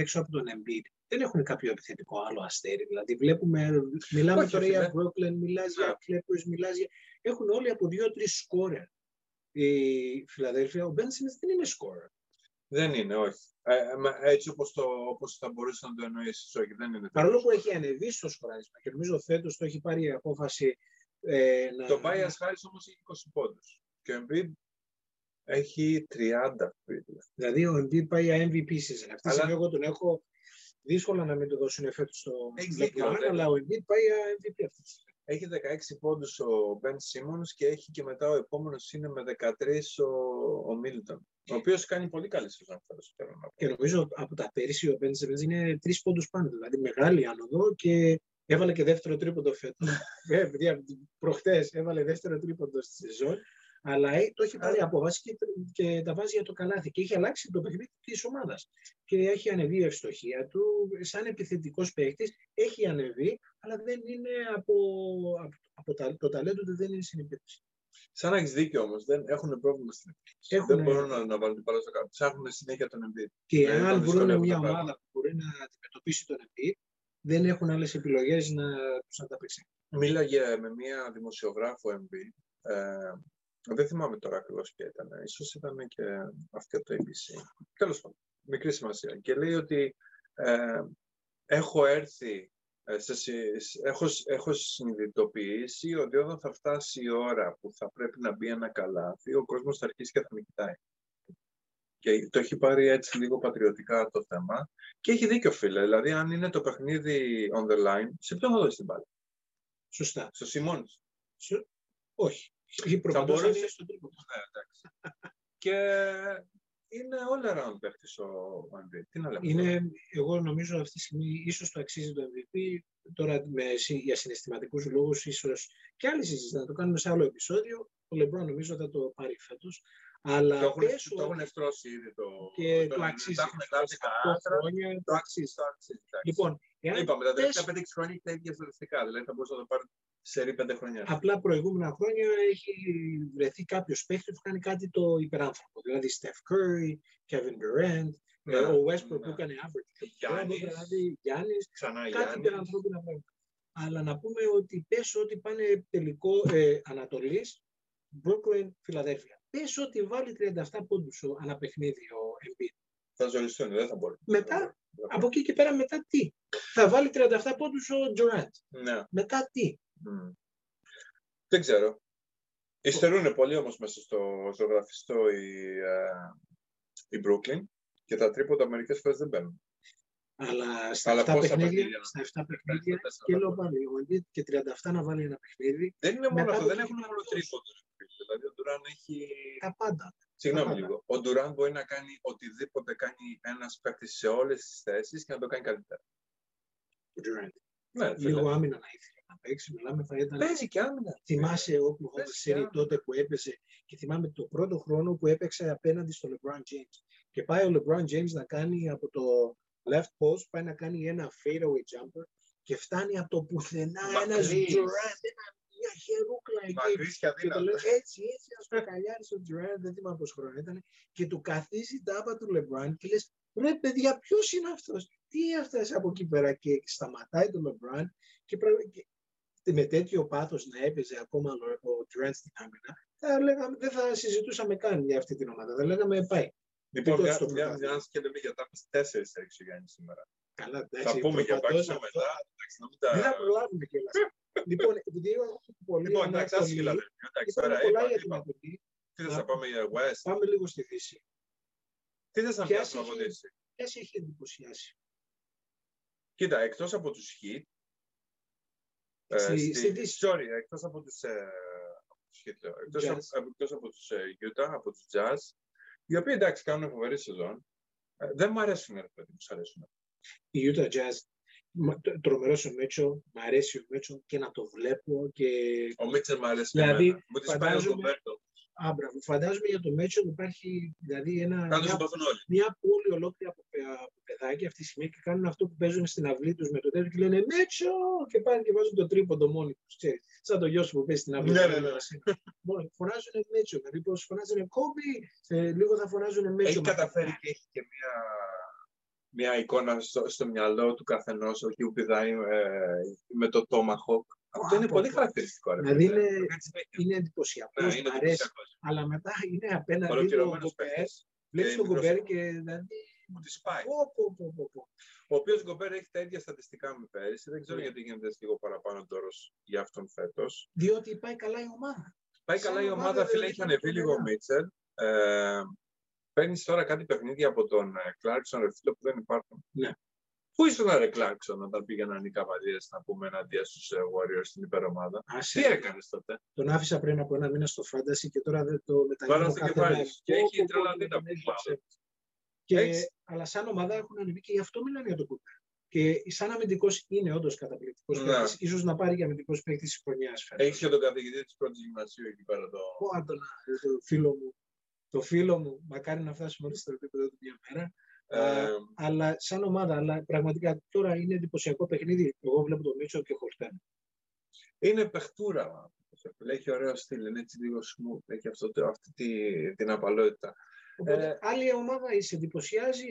Speaker 3: έξω από τον Embiid, δεν έχουν κάποιο επιθετικό άλλο αστέρι. Δηλαδή βλέπουμε, μιλάμε
Speaker 2: Όχι,
Speaker 3: τώρα
Speaker 2: φίλε.
Speaker 3: για Brooklyn, μιλάς
Speaker 2: Ναι.
Speaker 3: για Clippers, μιλάς για... Έχουν όλοι από δύο-τρεις σκόρερ. Η Φιλαδέλφια, ο Ben Simmons δεν είναι σκόρερ.
Speaker 2: Δεν είναι, όχι. Ε, μα έτσι όπως, το, όπως θα μπορούσες να το εννοήσεις, όχι, δεν είναι.
Speaker 3: Παρόλο που έχει ανεβεί στο σκοράρισμα και νομίζω φέτος το έχει πάρει η απόφαση ε, να...
Speaker 2: Το Bias Harris όμως έχει 20 πόντους. Και ο Embiid έχει 30. φίλε.
Speaker 3: Δηλαδή ο Embiid πάει για MVP season. Αυτή τη
Speaker 2: Αλλά-
Speaker 3: στιγμή εγώ τον έχω δύσκολα να μην το δώσουν φέτος στο
Speaker 2: Έχεις
Speaker 3: στο
Speaker 2: δίκιο,
Speaker 3: LeBron,
Speaker 2: ναι.
Speaker 3: αλλά ο Embiid πάει για MVP αυτή τη στιγμή.
Speaker 2: Έχει 16 πόντους ο Ben Simmons και έχει και μετά ο επόμενος είναι με 13 ο, ο Middleton. Ο οποίος κάνει πολύ καλή σεζόν φέτος, θέλω να πω.
Speaker 3: Και νομίζω από τα πέρυσι ο Ben Simmons είναι τρεις πόντους πάνω. Δηλαδή μεγάλη άνοδο και έβαλε και δεύτερο τρίποντο φέτος. <laughs> ε, παιδιά, προχτές έβαλε δεύτερο τρίποντο στη σεζόν. Αλλά ε, το έχει πάρει απόφαση και, και τα βάζει για το καλάθι. Και έχει αλλάξει το παιχνίδι της ομάδας. Και έχει ανεβεί η ευστοχία του. Σαν επιθετικός παίκτης έχει ανεβεί, αλλά δεν είναι από, από, από τα, το ταλέντο του δεν είναι συνεπίδηση.
Speaker 2: Σαν να έχεις δίκιο όμως, δεν έχουν πρόβλημα στην επίθεση.
Speaker 3: Έχουνε-
Speaker 2: Δεν μπορούν να, να βάλουν την μπάλα στο κάτω. Ψάχνουν συνέχεια τον Embiid.
Speaker 3: Και
Speaker 2: Ναι,
Speaker 3: αν
Speaker 2: τον
Speaker 3: βρουν
Speaker 2: δυσκολεύουν
Speaker 3: μια
Speaker 2: τα πράγματα.
Speaker 3: ομάδα που μπορεί να αντιμετωπίσει τον Embiid, δεν έχουν άλλες επιλογές να τους ανταπεξέλθουν.
Speaker 2: Μίλαγε με μία δημοσιογράφο Embiid. Ε, δεν θυμάμαι τώρα ακριβώς ποια ήταν. Ίσως ήταν και αυτή από το ABC. Τέλος πάντων, μικρή σημασία. Και λέει ότι ε, έχω έρθει, ε, σε, συ- έχω, έχω συνειδητοποιήσει ότι όταν θα φτάσει η ώρα που θα πρέπει να μπει ένα καλάθι, ο κόσμος θα αρχίσει και θα με κοιτάει. Και το έχει πάρει έτσι λίγο πατριωτικά το θέμα. Και έχει δίκιο, φίλε. Δηλαδή, αν είναι το παιχνίδι on the line, σε ποιον θα δώσει την μπάλα;
Speaker 3: Σωστά.
Speaker 2: Στο Σιμώνης.
Speaker 3: Σου- Όχι. Η προπαντός
Speaker 2: μπορούσε-
Speaker 3: είναι στο τρίποντο.
Speaker 2: Ναι, εντάξει. και είναι all around παίχτης ο Embiid. Τι να λέμε.
Speaker 3: Είναι, εγώ νομίζω αυτή τη στιγμή ίσως το αξίζει το MVP. Τώρα με, για συναισθηματικούς λόγους ίσως και άλλη συζήτηση να το κάνουμε σε άλλο επεισόδιο. Ο LeBron νομίζω θα το πάρει φέτος. Αλλά
Speaker 2: Το έχουν,
Speaker 3: πες
Speaker 2: το έχουν στρώσει ήδη το.
Speaker 3: και
Speaker 2: το
Speaker 3: το
Speaker 2: 90,
Speaker 3: αξίζει.
Speaker 2: Τα έχουν γράψει τα
Speaker 3: 8
Speaker 2: άρθρα.
Speaker 3: χρόνια
Speaker 2: Το αξίζει, το αξίζει. εντάξει.
Speaker 3: Λοιπόν, εάν
Speaker 2: Είπαμε, τα
Speaker 3: πες-
Speaker 2: τελευταία 5-6 χρόνια έχει τα ίδια στατιστικά. Δηλαδή θα μπορούσε να το πάρει σε ρί 5 χρόνια.
Speaker 3: Απλά προηγούμενα χρόνια έχει βρεθεί κάποιος παίχτη που κάνει κάτι το υπεράνθρωπο. Δηλαδή Steph Curry, Kevin Durant,
Speaker 2: Ναι,
Speaker 3: ε, ο Westbrook
Speaker 2: ναι.
Speaker 3: που έκανε average.
Speaker 2: Γιάννης.
Speaker 3: Δηλαδή Γιάννης,
Speaker 2: Ξανά
Speaker 3: κάτι
Speaker 2: Γιάννης.
Speaker 3: υπερανθρώπινα πράγματα. Αλλά να πούμε ότι πες ότι πάνε τελικό ε, Ανατολής, Brooklyn, Φιλαδέλφια. Πες ότι βάλει 37 πόντους ο- ανά παιχνίδι ο Embiid.
Speaker 2: Θα ζοριστούν, δεν θα μπορεί.
Speaker 3: Μετά,
Speaker 2: Δεν θα μπορεί.
Speaker 3: Από εκεί και πέρα μετά τι; Θα βάλει 37 πόντους ο Durant.
Speaker 2: Ναι.
Speaker 3: Μετά τι;
Speaker 2: Μμ. Δεν ξέρω. Υστερούν πολύ όμως μέσα στο ζωγραφιστό η, ε, η Brooklyn και τα τρίποτα μερικές φορές δεν μπαίνουν.
Speaker 3: Αλλά στα
Speaker 2: Αλλά
Speaker 3: 7
Speaker 2: πόσα
Speaker 3: παιχνίδια,
Speaker 2: παιχνίδια να-
Speaker 3: στα 7 παιχνίδια
Speaker 2: Στα τέσσερα
Speaker 3: και λέω
Speaker 2: βαθμούς.
Speaker 3: πάλι, ο Embiid και 37 να βάλει ένα παιχνίδι,
Speaker 2: Δεν είναι μόνο
Speaker 3: Μετά
Speaker 2: αυτό,
Speaker 3: από
Speaker 2: δεν
Speaker 3: εκεί
Speaker 2: έχουν
Speaker 3: και
Speaker 2: μόνο
Speaker 3: πέρα
Speaker 2: τρίποντο. Δηλαδή ο Ντουράν έχει.
Speaker 3: τα πάντα.
Speaker 2: Συγγνώμη
Speaker 3: πάντα.
Speaker 2: λίγο. Ο Ντουράν μπορεί να κάνει οτιδήποτε κάνει ένας παίκτης σε όλες τις θέσεις και να το κάνει καλύτερα.
Speaker 3: Ο Durant.
Speaker 2: Ναι, φίλε.
Speaker 3: Λίγο άμυνα να ήθελε να παίξει, μιλάμε θα ήταν...
Speaker 2: Παίζει και άμυνα.
Speaker 3: Θυμάσαι όπου ο
Speaker 2: Παίζει
Speaker 3: Σέρι
Speaker 2: άμυνα.
Speaker 3: τότε που έπαιζε και θυμάμαι το πρώτο χρόνο που έπαιξε απέναντι στο LeBron James. Και πάει ο LeBron James να κάνει από το left post, πάει να κάνει ένα fadeaway jumper και φτάνει από το πουθενά ένας
Speaker 2: Μακρύς.
Speaker 3: Durant, ένα, μια χερούκλα εκεί.
Speaker 2: Μακρύς και
Speaker 3: Και το
Speaker 2: αδύνατος.
Speaker 3: λέει έτσι, έτσι, ας το καλιάρεις στον Durant, δεν θυμάμαι πόσο χρόνο ήταν, και του καθίσει τάπα του LeBron και λες, ρε παιδιά, ποιος είναι αυτός, τι έφτασε από εκεί πέρα; Και σταματάει τον LeBron και, πρα- και με τέτοιο πάθος να έπαιζε ακόμα ο ο Durant στην άμυνα, θα λέγαμε, δεν θα συζητούσαμε καν για αυτή την ομάδα, θα λέγαμε πάει.
Speaker 2: Λοιπόν,
Speaker 3: τότε
Speaker 2: μια,
Speaker 3: στο
Speaker 2: μια,
Speaker 3: πρωτάθλημα.
Speaker 2: μιας και λέμε για τα τέσσερις έριξε ο Γιάννης σήμερα.
Speaker 3: Καλά,
Speaker 2: Θα
Speaker 3: εντάξει,
Speaker 2: πούμε για
Speaker 3: προπαντός
Speaker 2: μπάξο
Speaker 3: αυτό.
Speaker 2: μετά. εντάξει, να μην τα-
Speaker 3: Δεν θα προλάβουμε κιόλας. Λοιπόν, επειδή έχω πολύ
Speaker 2: Λοιπόν, εντάξει,
Speaker 3: Ανατολή,
Speaker 2: άσε Φιλαδέλφια. Εντάξει,
Speaker 3: είπαμε
Speaker 2: τώρα
Speaker 3: πολλά
Speaker 2: είπα,
Speaker 3: για την
Speaker 2: είπα.
Speaker 3: Ανατολή,
Speaker 2: Τι θες να πάμε για West,
Speaker 3: πάμε λίγο στη Δύση.
Speaker 2: τι θες να
Speaker 3: Ποια
Speaker 2: πιάσουμε από
Speaker 3: έχει-
Speaker 2: Δύση.
Speaker 3: Ποια σε έχει εντυπωσιάσει;
Speaker 2: Κοίτα, εκτός από τους Heat, ε,
Speaker 3: Στη-
Speaker 2: στη-
Speaker 3: στη Δύση.
Speaker 2: sorry, εκτός από τους, ε, από τους Heat, λέω, εκτός,
Speaker 3: Jazz.
Speaker 2: από, εκτός από τους ε, Utah, από τους Jazz, οι οποίοι εντάξει κάνουν φοβερή σεζόν, ε, δεν μου αρέσουν, ρε παιδί, μου σ' αρέσουν.
Speaker 3: Η Utah Jazz, τρομερός ο Μίτσο, μ' αρέσει ο Μίτσο και να το βλέπω και
Speaker 2: Ο Μίτσελ μου αρέσει
Speaker 3: Δηλαδή,
Speaker 2: εμένα. Μου τις πάει ο
Speaker 3: φαντάζομαι-
Speaker 2: Κομπέρτο.
Speaker 3: Α, μπράβο. Φαντάζομαι για το Μέτσο υπάρχει δηλαδή ένα,
Speaker 2: Να τους
Speaker 3: μια,
Speaker 2: συμπαθούν όλοι.
Speaker 3: μια πόλη ολόκληρη από, παι- από παιδάκια αυτή τη στιγμή και κάνουν αυτό που παίζουν στην αυλή τους με το τέτοιο και λένε Μέτσο! και πάνε και βάζουν το τρίποντο μόνοι τους. Σαν το γιο σου που παίζει στην αυλή.
Speaker 2: Ναι,
Speaker 3: του.
Speaker 2: ναι, ναι.
Speaker 3: Μόνο φωνάζουν Μέτσο. Δηλαδή, πώς φωνάζουν Κόμπι, σε λίγο θα φωνάζουν Μέτσο.
Speaker 2: Έχει καταφέρει και έχει και μια, μια εικόνα στο, στο μυαλό του καθενός, όχι που πηδάει ε, με το τόμαχο. Αυτό είναι
Speaker 3: πω,
Speaker 2: πολύ
Speaker 3: πω.
Speaker 2: χαρακτηριστικό. ρε
Speaker 3: Δηλαδή
Speaker 2: φίλε.
Speaker 3: είναι-
Speaker 2: Το κάνει συνέχεια.
Speaker 3: Είναι εντυπωσιακό,
Speaker 2: Ναι,
Speaker 3: μ'
Speaker 2: είναι
Speaker 3: αρέσει.
Speaker 2: εντυπωσιακός.
Speaker 3: Αλλά μετά είναι απέναντι ο
Speaker 2: Ολοκληρωμένος
Speaker 3: Γκομπέρ.
Speaker 2: παίκτης.
Speaker 3: Βλέπεις
Speaker 2: Και
Speaker 3: τον
Speaker 2: μικρός.
Speaker 3: Γκομπέρ και δηλαδή.
Speaker 2: Μου τις πάει.
Speaker 3: Πω, πω, πω, πω, πω.
Speaker 2: Ο οποίος Γκομπέρ έχει τα ίδια στατιστικά με πέρυσι. Δεν ξέρω
Speaker 3: Ναι.
Speaker 2: γιατί γίνεται λίγο παραπάνω τώρα για αυτόν φέτος.
Speaker 3: Διότι πάει καλά η ομάδα.
Speaker 2: Πάει
Speaker 3: Σαν
Speaker 2: καλά η
Speaker 3: ομάδα
Speaker 2: ομάδα,
Speaker 3: δεν
Speaker 2: φίλε, έχει
Speaker 3: ήταν
Speaker 2: ανεβεί λίγο ο
Speaker 3: τρομερά.
Speaker 2: Μίτσελ. Ε, Παίρνεις τώρα κάτι παιχνίδια από τον Κλάρκσον, ρε φίλε, που δεν υπάρχουν.
Speaker 3: Ναι.
Speaker 2: Πού ήσουν, ρε Κλάρκσον, όταν πήγαιναν οι καβαλίε να πούμε εναντίον στους Warriors στην υπερομάδα;
Speaker 3: Άσε.
Speaker 2: Τι έκανες τότε;
Speaker 3: Τον άφησα πριν από ένα μήνα στο Fantasy και τώρα δεν το μεταγίνω
Speaker 2: Βάλα στο
Speaker 3: κάθε
Speaker 2: κεφάλι
Speaker 3: μέρα.
Speaker 2: σου. Και
Speaker 3: Πω,
Speaker 2: έχει
Speaker 3: πω, πω,
Speaker 2: τρελαδίνα
Speaker 3: τον
Speaker 2: που
Speaker 3: έδιωξε.
Speaker 2: βάλω.
Speaker 3: Και,
Speaker 2: Έχεις.
Speaker 3: αλλά σαν ομάδα έχουν ανεβεί και γι' αυτό μιλάνε για τον Κούπερ. Και σαν αμυντικός είναι όντως καταπληκτικός
Speaker 2: Ναι.
Speaker 3: παίκτης. σω να πάρει και αμυντικός παίκτης της χρονιάς.
Speaker 2: Έχεις και τον καθηγητή της πρώτης γυμνασίου εκεί πέρα. Το...
Speaker 3: Πω, τον, το φίλο μου. Το φίλο μου, μακάρι να φτάσουμε όλοι στο επίπεδο του μια μέρα.
Speaker 2: Ε,
Speaker 3: Αλλά σαν ομάδα, αλλά πραγματικά τώρα είναι εντυπωσιακό παιχνίδι. Εγώ βλέπω τον Μίτσο και χορταίνω.
Speaker 2: είναι παιχτούρα. Έχει ωραίο στυλ, είναι έτσι λίγο smooth. Έχει αυτό, το- αυτή τη, την απαλότητα.
Speaker 3: Οπότε,
Speaker 2: Ε,
Speaker 3: άλλη ομάδα σε εντυπωσιάζει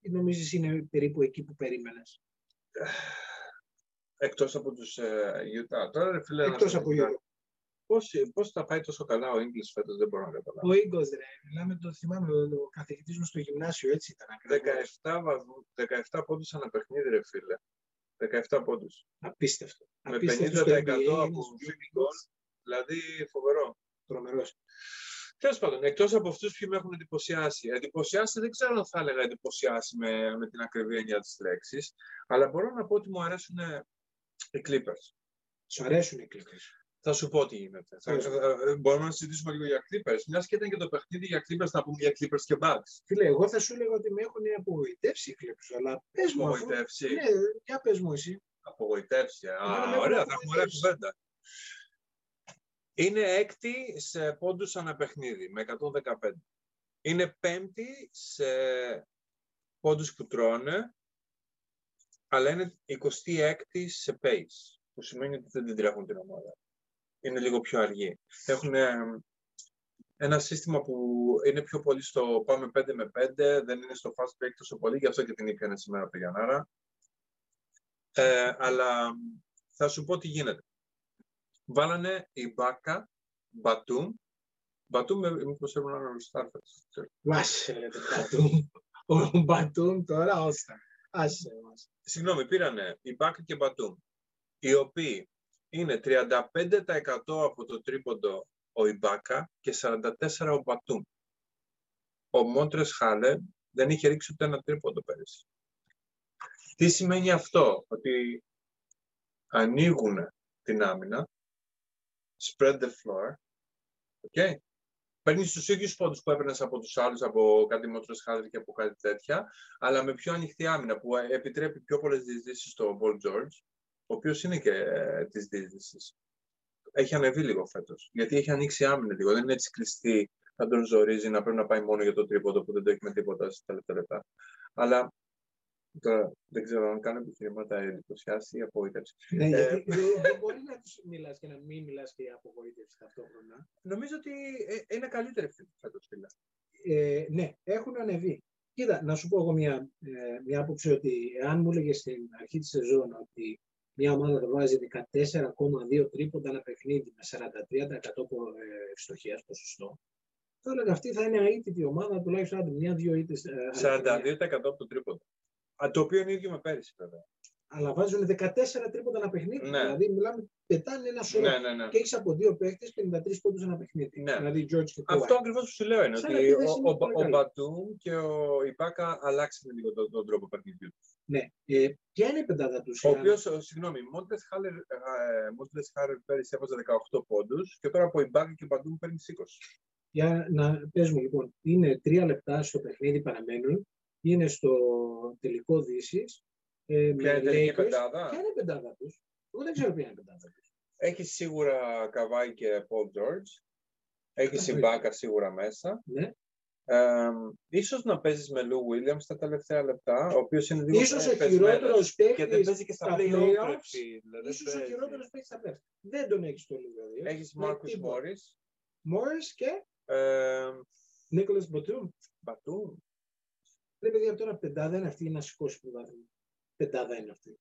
Speaker 3: ή νομίζεις είναι περίπου εκεί που περίμενες;
Speaker 2: Εκτός από τους ε, Utah. Τώρα, ρε φίλε, να
Speaker 3: Εκτός
Speaker 2: σε
Speaker 3: από
Speaker 2: ρωτήσω,
Speaker 3: Euro.
Speaker 2: Πώς, πώς θα πάει τόσο καλά ο English φέτος, δεν μπορώ να καταλάβω.
Speaker 3: Ο Ίγκος, ρε, μιλάμε, το θυμάμαι, ο, ο καθηγητής μου στο γυμνάσιο έτσι ήταν ακριβώς.
Speaker 2: 17, βαθμού, 17 πόντους ανά παιχνίδι, ρε φίλε. 17 πόντους.
Speaker 3: Απίστευτο.
Speaker 2: Με
Speaker 3: Απίστευτο
Speaker 2: 50%
Speaker 3: στο NBA,
Speaker 2: από
Speaker 3: ένας
Speaker 2: field goal. Δηλαδή, φοβερό.
Speaker 3: Τρομερός.
Speaker 2: Τέλος πάντων, εκτός από αυτούς που με έχουν εντυπωσιάσει. Εντυπωσιάσει δεν ξέρω αν θα έλεγα εντυπωσιάσει με, με την ακριβή έννοια τη λέξη, αλλά μπορώ να πω ότι μου αρέσουν οι Clippers.
Speaker 3: Σου αρέσουν οι Clippers.
Speaker 2: Θα σου πω τι γίνεται. Θα,
Speaker 3: Πες.
Speaker 2: ε, μπορούμε να συζητήσουμε λίγο για Clippers. Μιας και ήταν και το παιχνίδι για Clippers, να πούμε για Clippers και Bucks.
Speaker 3: Φίλε, εγώ θα σου έλεγα ότι με έχουν απογοητεύσει οι Clippers, αλλά πες μου. αφού-
Speaker 2: Απογοητεύσει;
Speaker 3: Ναι, για πες μου εσύ.
Speaker 2: Απογοητεύσει.
Speaker 3: Εμένα
Speaker 2: Α,
Speaker 3: με
Speaker 2: ωραία,
Speaker 3: έχουν
Speaker 2: θα έχουμε ωραία
Speaker 3: απογοητεύσει.
Speaker 2: κουβέντα. Είναι έκτη σε πόντους ανά παιχνίδι, με 115. Είναι πέμπτη σε πόντους που τρώνε, αλλά είναι 26η σε pace, που σημαίνει ότι δεν την τρέχουν την ομάδα. Είναι λίγο πιο αργή. Έχουν ε, ένα σύστημα που είναι πιο πολύ στο πάμε 5 με 5, δεν είναι στο fast break τόσο πολύ, γι' αυτό και την ήπιανε σήμερα από το Γιαννάρα. Ε, αλλά θα σου πω τι γίνεται. Βάλανε η Μπάκα, Μπατούμ, Μπατούμ με- μήπως έπρεπε να είναι ο Στάρφετς.
Speaker 3: Άσε ρε το Μπατούμ. Ο Μπατούμ τώρα, όστα. Άσε μας.
Speaker 2: Συγγνώμη, πήρανε η Μπάκα και Μπατούμ, οι οποίοι είναι 35% από το τρίποντο ο Ιμπάκα και 44% ο Μπατούμ. Ο Μόντρες Χάλε δεν είχε ρίξει ούτε ένα τρίποντο πέρυσι. Τι σημαίνει αυτό, ότι ανοίγουν την άμυνα, spread the floor, okay. Παίρνεις τους ίδιους πόντους που έπαιρνες από τους άλλους, από κάτι Μόντρες Χάλε και από κάτι τέτοια, αλλά με πιο ανοιχτή άμυνα που ε, επιτρέπει πιο πολλές διεισδύσεις στο Paul George, ο οποίος είναι και ε, της διεισδύση. Έχει ανεβεί λίγο φέτος. Γιατί έχει ανοίξει άμυνα λίγο. Δεν είναι έτσι κλειστή να τον ζορίζει να πρέπει να πάει μόνο για το τρίποντο που δεν το έχει με τίποτα στα τελευταία λεπτά. Αλλά τώρα δεν ξέρω αν κάνω επιχειρήματα εντυπωσιάσει ή απογοήτευση.
Speaker 3: Ναι,
Speaker 2: Ε,
Speaker 3: γιατί <laughs> δεν- δεν μπορεί να τους μιλάς και να μην μιλάς και για απογοήτευση ταυτόχρονα.
Speaker 2: Νομίζω ότι ε, είναι καλύτερη φέτος, φίλε.
Speaker 3: Ε, ναι, έχουν ανεβεί. Κοίτα, να σου πω εγώ μια, ε, μια άποψη ότι αν μου έλεγες στην αρχή της σεζόν ότι μια ομάδα θα βάζει 14,2 τρίποντα ένα παιχνίδι με 43% πο- ε, ευστοχίας ποσοστό, θα έλεγα αυτή θα είναι αίτητη ομάδα, τουλάχιστον άντε, μια-δύο ήττες. ε, αλλά-
Speaker 2: 42% από το τρίποντο. Α, το οποίο είναι ίδιο με πέρυσι, βέβαια.
Speaker 3: Αλλά βάζουν 14 τρίποντα ένα παιχνίδι.
Speaker 2: Ναι.
Speaker 3: Δηλαδή, μιλάμε, πετάνε ένα σωρό.
Speaker 2: Ναι, ναι, ναι.
Speaker 3: Και έχεις από δύο παίχτε 53 πόντους ένα παιχνίδι.
Speaker 2: Ναι.
Speaker 3: Δηλαδή, George και
Speaker 2: Αυτό
Speaker 3: Kawhi.
Speaker 2: ακριβώς που σου λέω είναι
Speaker 3: Σαν
Speaker 2: ότι ο,
Speaker 3: επίδεση είναι
Speaker 2: ο,
Speaker 3: πολύ
Speaker 2: ο,
Speaker 3: καλή.
Speaker 2: Μπατούμ και ο Ιπάκα αλλάξαν λίγο τον, τον τρόπο παιχνιδιού. τους.
Speaker 3: Ναι. Ε, ποια είναι η πεντάδα τους,
Speaker 2: Ο οποίος, συγγνώμη, Μόντες Χάλερ, ε, Μόντες Χάλερ πέρυσι έβαζε 18 πόντους και τώρα από Ιμπάκα και Μπατούμ παίρνει 20.
Speaker 3: Για να πες μου, λοιπόν, είναι τρία λεπτά στο παιχνίδι παραμένουν. Είναι στο τελικό Δύση. Ε,
Speaker 2: Ποια είναι η
Speaker 3: με
Speaker 2: τελική
Speaker 3: Lakers.
Speaker 2: πεντάδα;
Speaker 3: Ποια είναι η πεντάδα τους; Εγώ δεν ξέρω ποια είναι η πεντάδα τους.
Speaker 2: Έχει σίγουρα Καβάη και Πολ Τζόρτζ. Έχει
Speaker 3: Καβάη.
Speaker 2: Ιμπάκα σίγουρα μέσα.
Speaker 3: Ναι.
Speaker 2: Ε, ίσως να παίζεις με Λου Βίλιαμ στα τελευταία λεπτά, ο οποίος είναι λίγο
Speaker 3: Ίσως
Speaker 2: πιο
Speaker 3: ο
Speaker 2: πεσμένος.
Speaker 3: χειρότερος
Speaker 2: Και δεν
Speaker 3: παίκτης.
Speaker 2: παίζει και στα
Speaker 3: στα
Speaker 2: play-off,
Speaker 3: playoffs,
Speaker 2: ρε φίλε, δεν
Speaker 3: ίσως ο
Speaker 2: παίζει.
Speaker 3: χειρότερος παίκτης στα playoffs. Δεν τον έχεις στο λίγο.
Speaker 2: Έχεις Μάρκους Μόρις,
Speaker 3: Μόρις και
Speaker 2: ε,
Speaker 3: Νίκολας Μποτούμ.
Speaker 2: Μπατούμ.
Speaker 3: Ρε παιδιά, τώρα πεντάδα είναι αυτή για να σηκώσει πρωτάθλημα. Πεντάδα είναι αυτή.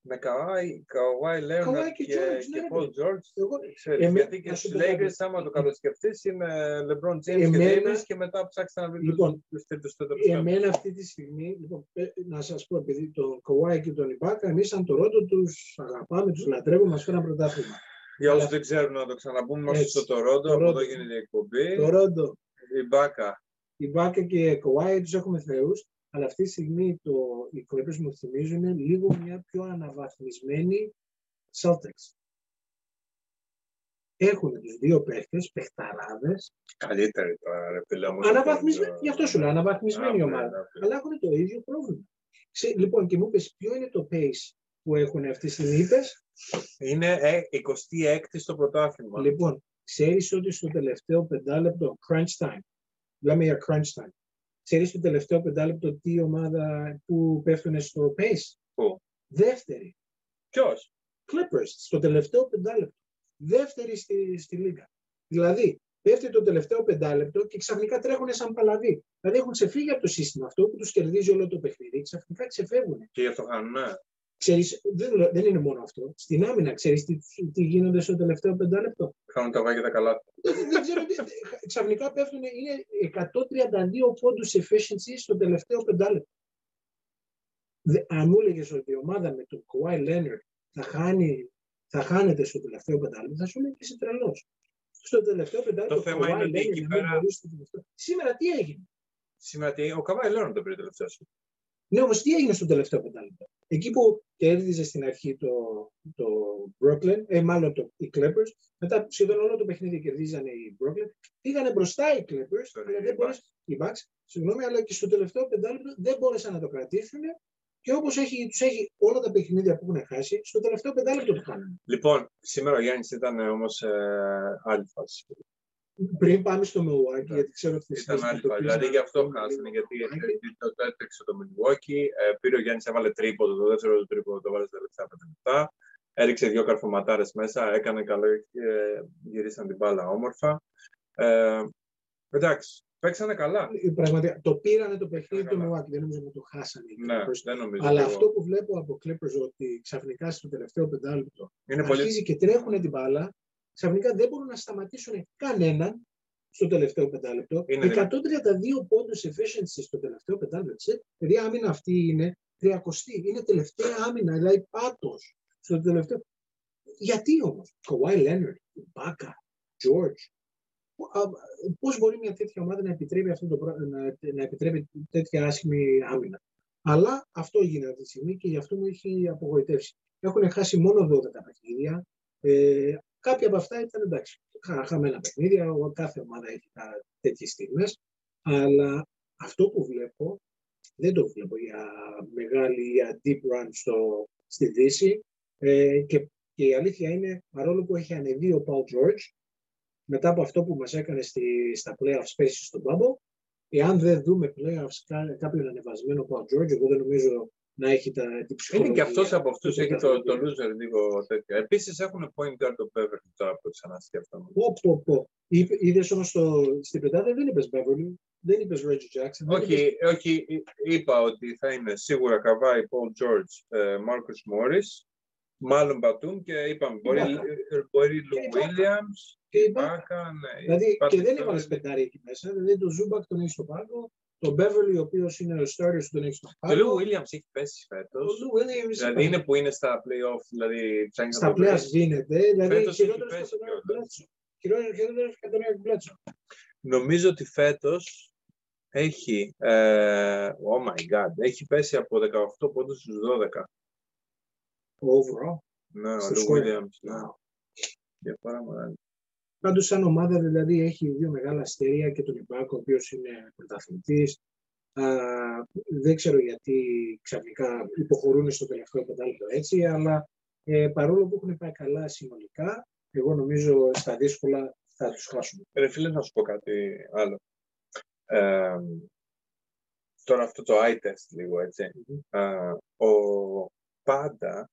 Speaker 2: Με Καουάι, Καουάι Λέοναρτ
Speaker 3: Καουάι και
Speaker 2: και,
Speaker 3: George,
Speaker 2: και
Speaker 3: ναι,
Speaker 2: Paul
Speaker 3: ρε.
Speaker 2: George.
Speaker 3: Εγώ,
Speaker 2: Ξέρεις,
Speaker 3: Εμέ-
Speaker 2: γιατί και
Speaker 3: να σου
Speaker 2: στους
Speaker 3: πω κάτι.
Speaker 2: Lakers, άμα το καλοσκεφτείς, είναι LeBron James και
Speaker 3: Εμένα-
Speaker 2: Davis και μετά ψάξεις να βρεις
Speaker 3: Λοιπόν,
Speaker 2: τους τρίτους τέταρτους.
Speaker 3: εμένα αυτή τη στιγμή, λοιπόν, ε, να σας πω, επειδή τον Καουάι και τον Ιμπάκα, εμείς σαν το Ρόντο τους αγαπάμε, τους λατρεύουμε, μας φέραν πρωτάθλημα.
Speaker 2: Για όσους
Speaker 3: αλλά-
Speaker 2: δεν ξέρουν να το ξαναπούμε, είμαστε
Speaker 3: Έτσι.
Speaker 2: στο Toronto,
Speaker 3: Toronto.
Speaker 2: από εδώ γίνεται η εκπομπή.
Speaker 3: Το Ρόντο,
Speaker 2: Η Μπάκα
Speaker 3: Ιμπάκα και Καουάι τους έχουμε θεούς, αλλά αυτή τη στιγμή το, οι Clippers μου θυμίζουν λίγο μια πιο αναβαθμισμένη Celtics. Έχουν τους δύο παίχτες, παιχταράδες,
Speaker 2: Καλύτερη τώρα, ρε φίλε. όμως,
Speaker 3: αναβαθμισμένη,
Speaker 2: από το-
Speaker 3: γι' αυτό σου λέω, αναβαθμισμένη
Speaker 2: Α,
Speaker 3: ομάδα.
Speaker 2: ναι, ναι.
Speaker 3: αλλά έχουν το ίδιο πρόβλημα. Ξέ, λοιπόν, και μου είπες ποιο είναι το pace που έχουν αυτή τη στιγμή. Είπες,
Speaker 2: Είναι ε, 26η στο πρωτάθλημα.
Speaker 3: λοιπόν, ξέρεις ότι στο τελευταίο πεντάλεπτο, crunch time, μιλάμε για crunch time, ξέρεις στο τελευταίο πεντάλεπτο τι ομάδα που πέφτουν στο pace;
Speaker 2: Πού;
Speaker 3: Δεύτερη.
Speaker 2: Ποιος;
Speaker 3: Clippers, στο τελευταίο πεντάλεπτο. Δεύτερη στη, στη λίγα. Δηλαδή, πέφτει το τελευταίο πεντάλεπτο και ξαφνικά τρέχουν σαν παλαβοί. Δηλαδή έχουν ξεφύγει από το σύστημα αυτό που τους κερδίζει όλο το παιχνίδι, ξαφνικά ξεφεύγουν.
Speaker 2: Και γι' αυτό χάνουν. Ναι.
Speaker 3: Ξέρεις, δεν, λέω- δεν είναι μόνο αυτό. Στην άμυνα, ξέρεις τι, τι γίνονται στο τελευταίο πεντάλεπτο.
Speaker 2: Χάνουν τα βάγια τα καλά.
Speaker 3: δεν, δεν ξέρω, τι- ξαφνικά πέφτουν, είναι 132 πόντους efficiency στο τελευταίο πεντάλεπτο. Δε- Αν μου έλεγες ότι η ομάδα με τον Kawhi Leonard θα, χάνει, θα χάνεται στο τελευταίο πεντάλεπτο, θα σου έλεγε είσαι τρελός. Στο τελευταίο πεντάλεπτο,
Speaker 2: Το θέμα
Speaker 3: Kawhi
Speaker 2: είναι ότι
Speaker 3: Leonard
Speaker 2: εκεί
Speaker 3: να μην
Speaker 2: πέρα-
Speaker 3: μπορούσε στο τελευταίο. Σήμερα τι έγινε;
Speaker 2: Σήμερα τι- ο Καβάη Λέοναρντ το πήρε τελευταίο σου.
Speaker 3: Ναι, όμως τι έγινε στο τελευταίο πεντάλεπτο; Εκεί που κέρδιζε στην αρχή το, το Brooklyn, ε, μάλλον το, οι Clippers. Μετά σχεδόν όλο το παιχνίδι κερδίζανε οι Brooklyn. Πήγανε μπροστά οι Clippers,
Speaker 2: Τώρα
Speaker 3: αλλά
Speaker 2: οι
Speaker 3: δεν μπόρεσαν, οι Bucks, συγγνώμη, αλλά και στο τελευταίο πεντάλεπτο δεν μπόρεσαν να το κρατήσουν. Και όπως έχει, τους έχει όλα τα παιχνίδια που έχουν χάσει, στο τελευταίο πεντάλεπτο το <laughs> κάνανε.
Speaker 2: Λοιπόν, σήμερα ο Γιάννης ήταν όμως ε, άλλη φάση.
Speaker 3: Πριν πάμε στο Milwaukee, γιατί ξέρω ότι θα
Speaker 2: Ήταν άλλη φάση. Δηλαδή γι' αυτό χάσανε, γιατί το το έτρεξε το Milwaukee. Ε, πήρε ο Γιάννης, έβαλε τρίποδο, το δεύτερο του τρίποδο το βάλε στα τελευταία πέντε λεπτά. Έριξε δύο καρφωματάρες μέσα, έκανε καλό και γυρίσαν την μπάλα όμορφα. Ε, εντάξει, παίξανε καλά.
Speaker 3: Πραγματικά, το πήρανε το παιχνίδι του
Speaker 2: Καλά.
Speaker 3: Milwaukee, δεν νομίζω να το χάσανε. οι
Speaker 2: Ναι,
Speaker 3: Clippers.
Speaker 2: δεν νομίζω.
Speaker 3: Αλλά
Speaker 2: εγώ.
Speaker 3: αυτό που βλέπω από Clippers ότι ξαφνικά στο τελευταίο πεντάλεπτο
Speaker 2: είναι πολύ.
Speaker 3: αρχίζει και τρέχουν την μπάλα, ξαφνικά δεν μπορούν να σταματήσουν κανέναν στο τελευταίο πεντάλεπτο.
Speaker 2: Είναι
Speaker 3: 132 πόντους efficiency στο τελευταίο πεντάλεπτο. έτσι. Δηλαδή η άμυνα αυτή είναι 30. Είναι τελευταία άμυνα, δηλαδή πάτος στο τελευταίο. Γιατί όμως, Kawhi Leonard, Μπάκα, George, πώς μπορεί μια τέτοια ομάδα να επιτρέπει, αυτό το, πρά- να, να επιτρέπει τέτοια άσχημη άμυνα; Αλλά αυτό γίνεται αυτή τη στιγμή και γι' αυτό μου έχει απογοητεύσει. Έχουν χάσει μόνο 12 παιχνίδια. Ε, κάποια από αυτά ήταν εντάξει. χα- Χαμένα παιχνίδια, ο- κάθε ομάδα έχει τέτοιες στιγμές. Αλλά αυτό που βλέπω δεν το βλέπω για μεγάλη για deep run στο, στη Δύση. Ε, και, και η αλήθεια είναι, παρόλο που έχει ανεβεί ο Paul George, μετά από αυτό που μας έκανε στη, στα playoffs πέρσι στο Bubble, εάν δεν δούμε playoffs κα- κάποιον ανεβασμένο Paul George, εγώ δεν νομίζω να έχει τα, την
Speaker 2: Είναι
Speaker 3: ψυχολογία.
Speaker 2: και αυτός από αυτούς,
Speaker 3: του
Speaker 2: έχει το, το
Speaker 3: καθηγητή.
Speaker 2: loser λίγο τέτοιο. Επίσης έχουν point guard το Beverly τώρα που ξανασκέφτομαι.
Speaker 3: Πω, πω, πω. Είδες όμως στην πεντάδα δεν είπες Beverly, δεν είπες Reggie Jackson. δεν είπες-
Speaker 2: Όχι, όχι, είπα ότι θα είναι σίγουρα Καουάι, Paul George, ε, Marcus Morris, μάλλον Μπατούμ και είπαμε μπορεί,
Speaker 3: Ibaka.
Speaker 2: ε, μπορεί
Speaker 3: Και
Speaker 2: Lou
Speaker 3: Ibaka.
Speaker 2: Williams,
Speaker 3: Και είπα,
Speaker 2: Ibaka, ναι.
Speaker 3: δηλαδή,
Speaker 2: Patrick
Speaker 3: και δεν
Speaker 2: Beverly.
Speaker 3: έβαλε πεντάρι εκεί μέσα. Δηλαδή το Ζούμπακ τον έχεις στο πάγκο, τον Beverly, ο οποίος είναι ο starter, τον έχεις στο
Speaker 2: Το
Speaker 3: πάγκο.
Speaker 2: Lou Williams έχει πέσει φέτος.
Speaker 3: Ο Lou Williams
Speaker 2: Δηλαδή είναι που είναι στα playoff, δηλαδή ψάχνει να
Speaker 3: στα
Speaker 2: το
Speaker 3: πλοία
Speaker 2: βρει.
Speaker 3: σβήνεται. Δηλαδή
Speaker 2: Φέτος έχει
Speaker 3: χειρότερος
Speaker 2: πέσει
Speaker 3: στο τον
Speaker 2: κιόλας.
Speaker 3: Μπλέτσο. Χειρότερος από τον Eric Bledsoe.
Speaker 2: Νομίζω ότι φέτος έχει, ε, oh my god, έχει πέσει από 18 πόντους στους 12.
Speaker 3: Overall.
Speaker 2: Ναι, ο
Speaker 3: Στο
Speaker 2: Lou
Speaker 3: score.
Speaker 2: Williams. Ναι. Διαφορά μεγάλη.
Speaker 3: Πάντως σαν ομάδα δηλαδή έχει δύο μεγάλα αστέρια και τον Ιμπάκο, ο οποίος είναι πρωταθλητής. Α, δεν ξέρω γιατί ξαφνικά υποχωρούν στο τελευταίο πεντάλεπτο έτσι, αλλά ε, παρόλο που έχουν πάει καλά συνολικά, εγώ νομίζω στα δύσκολα θα τους χάσουμε.
Speaker 2: Ρε φίλε, να σου πω κάτι άλλο. Ε, τώρα αυτό το eye test λίγο, έτσι. Ε, ο πάντα,